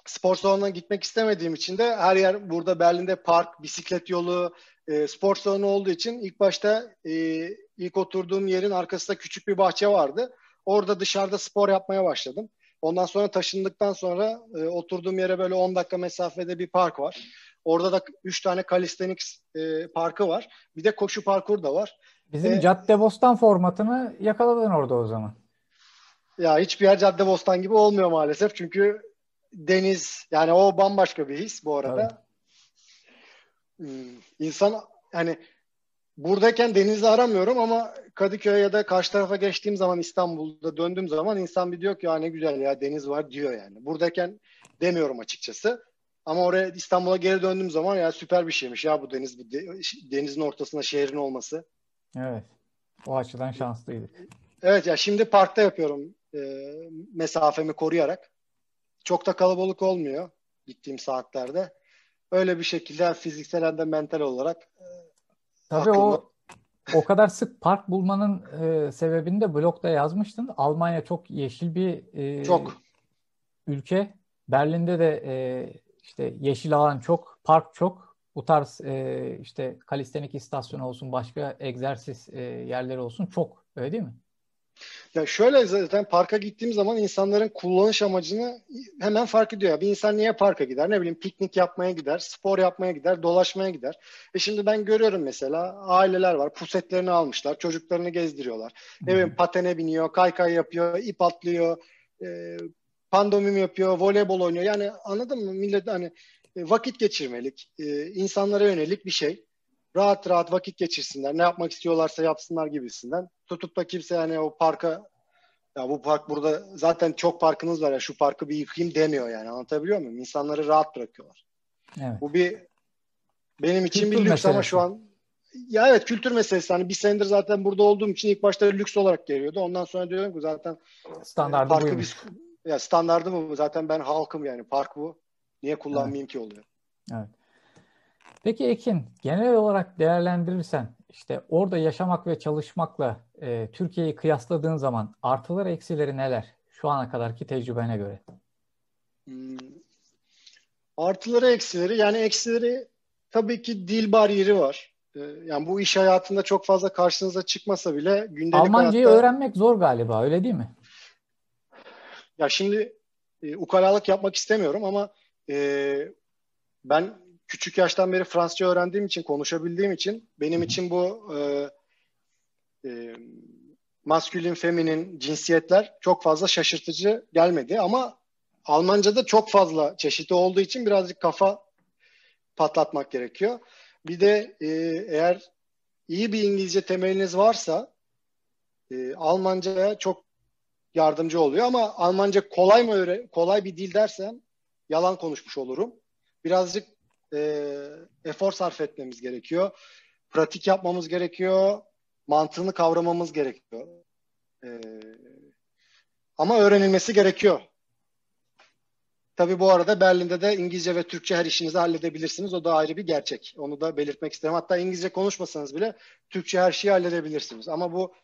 spor salonuna gitmek istemediğim için de her yer burada Berlin'de park, bisiklet yolu, e, spor salonu olduğu için ilk başta e, ilk oturduğum yerin arkasında küçük bir bahçe vardı. Orada dışarıda spor yapmaya başladım. Ondan sonra taşındıktan sonra e, oturduğum yere böyle 10 dakika mesafede bir park var. Orada da 3 tane calisthenics e, parkı var. Bir de koşu parkur da var. Bizim e, Cadde Bostan formatını yakaladın orada o zaman. Ya hiçbir yer Cadde Bostan gibi olmuyor maalesef. Çünkü deniz yani o bambaşka bir his bu arada. Tabii. Hmm, insan hani buradayken denizi aramıyorum ama Kadıköy ya da karşı tarafa geçtiğim zaman İstanbul'da döndüğüm zaman insan bir diyor ki ya ne güzel ya deniz var diyor yani. Buradayken demiyorum açıkçası. Ama oraya İstanbul'a geri döndüğüm zaman ya süper bir şeymiş ya bu deniz bu denizin ortasında şehrin olması. Evet. O açıdan şanslıydık. Evet ya şimdi parkta yapıyorum e, mesafemi koruyarak. Çok da kalabalık olmuyor gittiğim saatlerde. Öyle bir şekilde hem fiziksel hem de mental olarak e, Tabii akıllı. o *laughs* o kadar sık park bulmanın e, sebebini de blogda yazmıştın. Almanya çok yeşil bir e, çok ülke. Berlin'de de e, işte yeşil alan çok, park çok. Bu tarz e, işte kalistenik istasyonu olsun, başka egzersiz e, yerleri olsun çok öyle değil mi? Ya şöyle zaten parka gittiğim zaman insanların kullanış amacını hemen fark ediyor. Bir insan niye parka gider? Ne bileyim piknik yapmaya gider, spor yapmaya gider, dolaşmaya gider. E şimdi ben görüyorum mesela aileler var. Pusetlerini almışlar, çocuklarını gezdiriyorlar. Ne bileyim patene biniyor, kaykay yapıyor, ip atlıyor, e, pandomim yapıyor, voleybol oynuyor. Yani anladın mı? Millet hani e, vakit geçirmelik, e, insanlara yönelik bir şey rahat rahat vakit geçirsinler. Ne yapmak istiyorlarsa yapsınlar gibisinden. Tutup da kimse yani o parka ya bu park burada zaten çok parkınız var ya şu parkı bir yıkayayım demiyor yani anlatabiliyor muyum? İnsanları rahat bırakıyorlar. Evet. Bu bir benim için kültür bir lüks meselesi. ama şu an ya evet kültür meselesi. Hani bir senedir zaten burada olduğum için ilk başta lüks olarak geliyordu. Ondan sonra diyorum ki zaten standardı parkı buymuş. Biz, ya standardı mı bu? Zaten ben halkım yani. Park bu. Niye kullanmayayım evet. ki oluyor. Evet. Peki Ekin, genel olarak değerlendirirsen işte orada yaşamak ve çalışmakla e, Türkiye'yi kıyasladığın zaman artıları eksileri neler şu ana kadarki tecrübene göre? Hmm. Artıları eksileri yani eksileri tabii ki dil bariyeri var. Ee, yani bu iş hayatında çok fazla karşınıza çıkmasa bile gündelik Almancayı hayatta... öğrenmek zor galiba öyle değil mi? Ya şimdi e, ukalalık yapmak istemiyorum ama e, ben küçük yaştan beri Fransızca öğrendiğim için, konuşabildiğim için benim için bu e, e, maskülin, feminin, cinsiyetler çok fazla şaşırtıcı gelmedi ama Almanca'da çok fazla çeşidi olduğu için birazcık kafa patlatmak gerekiyor. Bir de e, eğer iyi bir İngilizce temeliniz varsa e, Almanca'ya çok yardımcı oluyor ama Almanca kolay mı öyle kolay bir dil dersem yalan konuşmuş olurum. Birazcık e, efor sarf etmemiz gerekiyor. Pratik yapmamız gerekiyor. Mantığını kavramamız gerekiyor. E, ama öğrenilmesi gerekiyor. Tabi bu arada Berlin'de de İngilizce ve Türkçe her işinizi halledebilirsiniz. O da ayrı bir gerçek. Onu da belirtmek isterim. Hatta İngilizce konuşmasanız bile Türkçe her şeyi halledebilirsiniz. Ama bu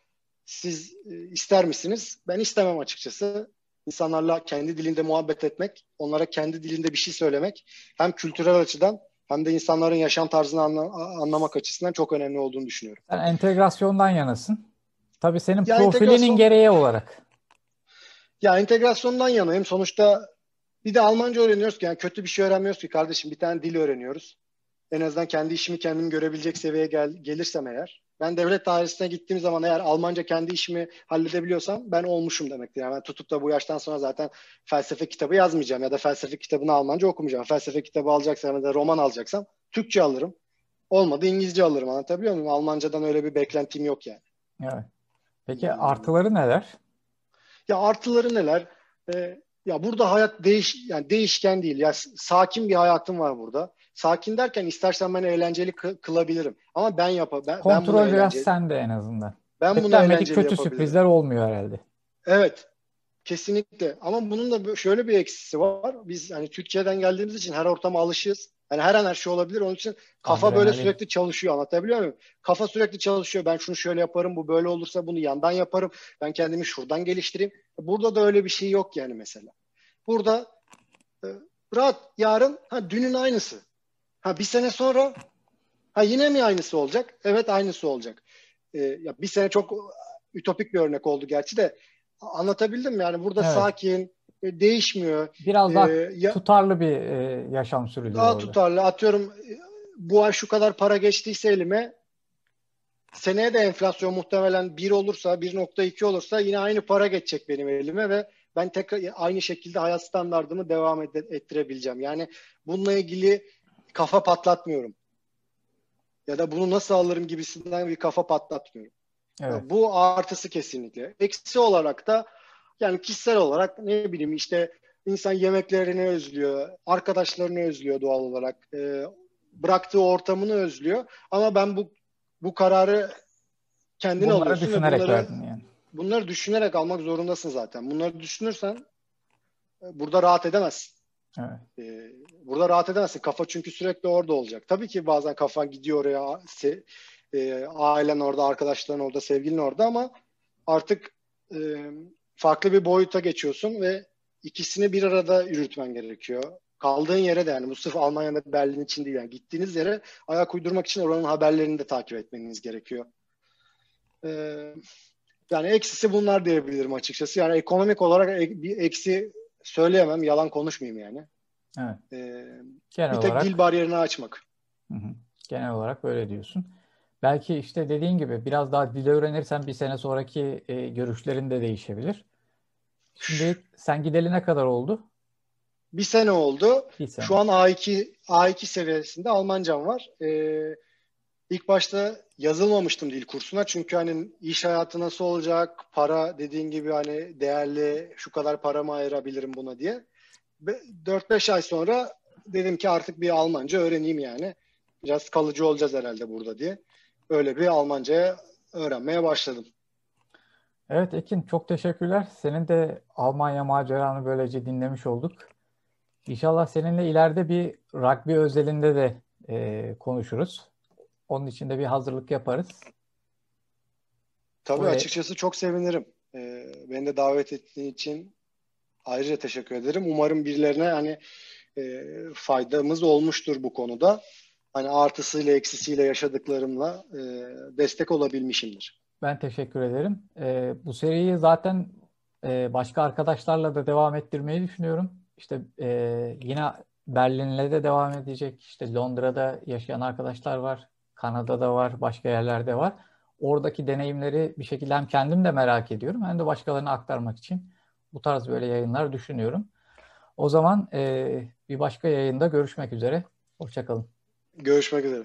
siz e, ister misiniz? Ben istemem açıkçası insanlarla kendi dilinde muhabbet etmek, onlara kendi dilinde bir şey söylemek hem kültürel açıdan hem de insanların yaşam tarzını anla, anlamak açısından çok önemli olduğunu düşünüyorum. Sen entegrasyondan yanasın. Tabii senin ya profilinin entegrasyon... gereği olarak. Ya entegrasyondan yanayım. Sonuçta bir de Almanca öğreniyoruz ki yani kötü bir şey öğrenmiyoruz ki kardeşim. Bir tane dil öğreniyoruz. En azından kendi işimi kendim görebilecek seviyeye gel, gelirsem eğer ben devlet dairesine gittiğim zaman eğer Almanca kendi işimi halledebiliyorsam ben olmuşum demektir. Yani ben tutup da bu yaştan sonra zaten felsefe kitabı yazmayacağım ya da felsefe kitabını Almanca okumayacağım. Felsefe kitabı alacaksam ya da roman alacaksam Türkçe alırım. Olmadı İngilizce alırım anlatabiliyor muyum? Almancadan öyle bir beklentim yok yani. Evet. Peki artıları neler? Ya artıları neler? Ee, ya burada hayat değiş yani değişken değil. Ya sakin bir hayatım var burada. Sakin derken istersen ben eğlenceli kılabilirim. Ama ben yap ben, Kontrol ben bunu biraz sende en azından. Ben bunu eğlenceli kötü sürprizler olmuyor herhalde. Evet. Kesinlikle. Ama bunun da şöyle bir eksisi var. Biz hani Türkiye'den geldiğimiz için her ortama alışığız. Yani her an her şey olabilir. Onun için kafa Adrenalin. böyle sürekli çalışıyor. Anlatabiliyor muyum? Kafa sürekli çalışıyor. Ben şunu şöyle yaparım. Bu böyle olursa bunu yandan yaparım. Ben kendimi şuradan geliştireyim. Burada da öyle bir şey yok yani mesela. Burada e, rahat yarın ha dünün aynısı. Ha bir sene sonra ha yine mi aynısı olacak? Evet aynısı olacak. Ee, ya bir sene çok ütopik bir örnek oldu gerçi de anlatabildim mi? Yani burada evet. sakin, e, değişmiyor. Biraz daha ee, ya, tutarlı bir e, yaşam sürülüyor. Daha orada. tutarlı. Atıyorum bu ay şu kadar para geçtiyse elime seneye de enflasyon muhtemelen 1 olursa 1.2 olursa yine aynı para geçecek benim elime ve ben tekrar aynı şekilde hayat standartımı devam ettirebileceğim. Yani bununla ilgili kafa patlatmıyorum. Ya da bunu nasıl alırım gibisinden bir kafa patlatmıyorum. Evet. Bu artısı kesinlikle. Eksi olarak da yani kişisel olarak ne bileyim işte insan yemeklerini özlüyor, arkadaşlarını özlüyor doğal olarak. E, bıraktığı ortamını özlüyor. Ama ben bu bu kararı kendin bunları alıyorsun. Düşünerek bunları, verdin yani. Bunları düşünerek almak zorundasın zaten. Bunları düşünürsen e, burada rahat edemezsin. Evet. Ee, burada rahat edemezsin. Kafa çünkü sürekli orada olacak. Tabii ki bazen kafan gidiyor oraya, se, e, ailen orada, arkadaşların orada, sevgilin orada ama artık e, farklı bir boyuta geçiyorsun ve ikisini bir arada yürütmen gerekiyor. Kaldığın yere de yani bu sırf Almanya'da Berlin için değil yani gittiğiniz yere ayak uydurmak için oranın haberlerini de takip etmeniz gerekiyor. Ee, yani eksisi bunlar diyebilirim açıkçası. Yani ekonomik olarak bir eksi söyleyemem. Yalan konuşmayayım yani. Evet. Ee, Genel bir tek olarak, dil bariyerini açmak. Hı hı. Genel olarak böyle diyorsun. Belki işte dediğin gibi biraz daha dil öğrenirsen bir sene sonraki e, görüşlerin de değişebilir. Şimdi sen gideli ne kadar oldu? Bir sene oldu. Bir sene. Şu an A2 A2 seviyesinde Almancam var. Ee, ilk başta yazılmamıştım dil kursuna çünkü hani iş hayatı nasıl olacak, para dediğin gibi hani değerli şu kadar para mı ayırabilirim buna diye. 4-5 ay sonra dedim ki artık bir Almanca öğreneyim yani. Biraz kalıcı olacağız herhalde burada diye. Öyle bir Almanca'ya öğrenmeye başladım. Evet Ekin çok teşekkürler. Senin de Almanya maceranı böylece dinlemiş olduk. İnşallah seninle ileride bir rugby özelinde de e, konuşuruz. Onun için de bir hazırlık yaparız. Tabii Buraya... açıkçası çok sevinirim. Ee, beni de davet ettiğin için ayrıca teşekkür ederim. Umarım birilerine hani e, faydamız olmuştur bu konuda. Hani artısıyla eksisiyle yaşadıklarımla e, destek olabilmişimdir. Ben teşekkür ederim. E, bu seriyi zaten e, başka arkadaşlarla da devam ettirmeyi düşünüyorum. İşte e, yine Berlin'le de devam edecek. İşte Londra'da yaşayan arkadaşlar var. Kanada'da var, başka yerlerde var. Oradaki deneyimleri bir şekilde hem kendim de merak ediyorum hem de başkalarına aktarmak için bu tarz böyle yayınlar düşünüyorum. O zaman e, bir başka yayında görüşmek üzere. Hoşçakalın. Görüşmek üzere.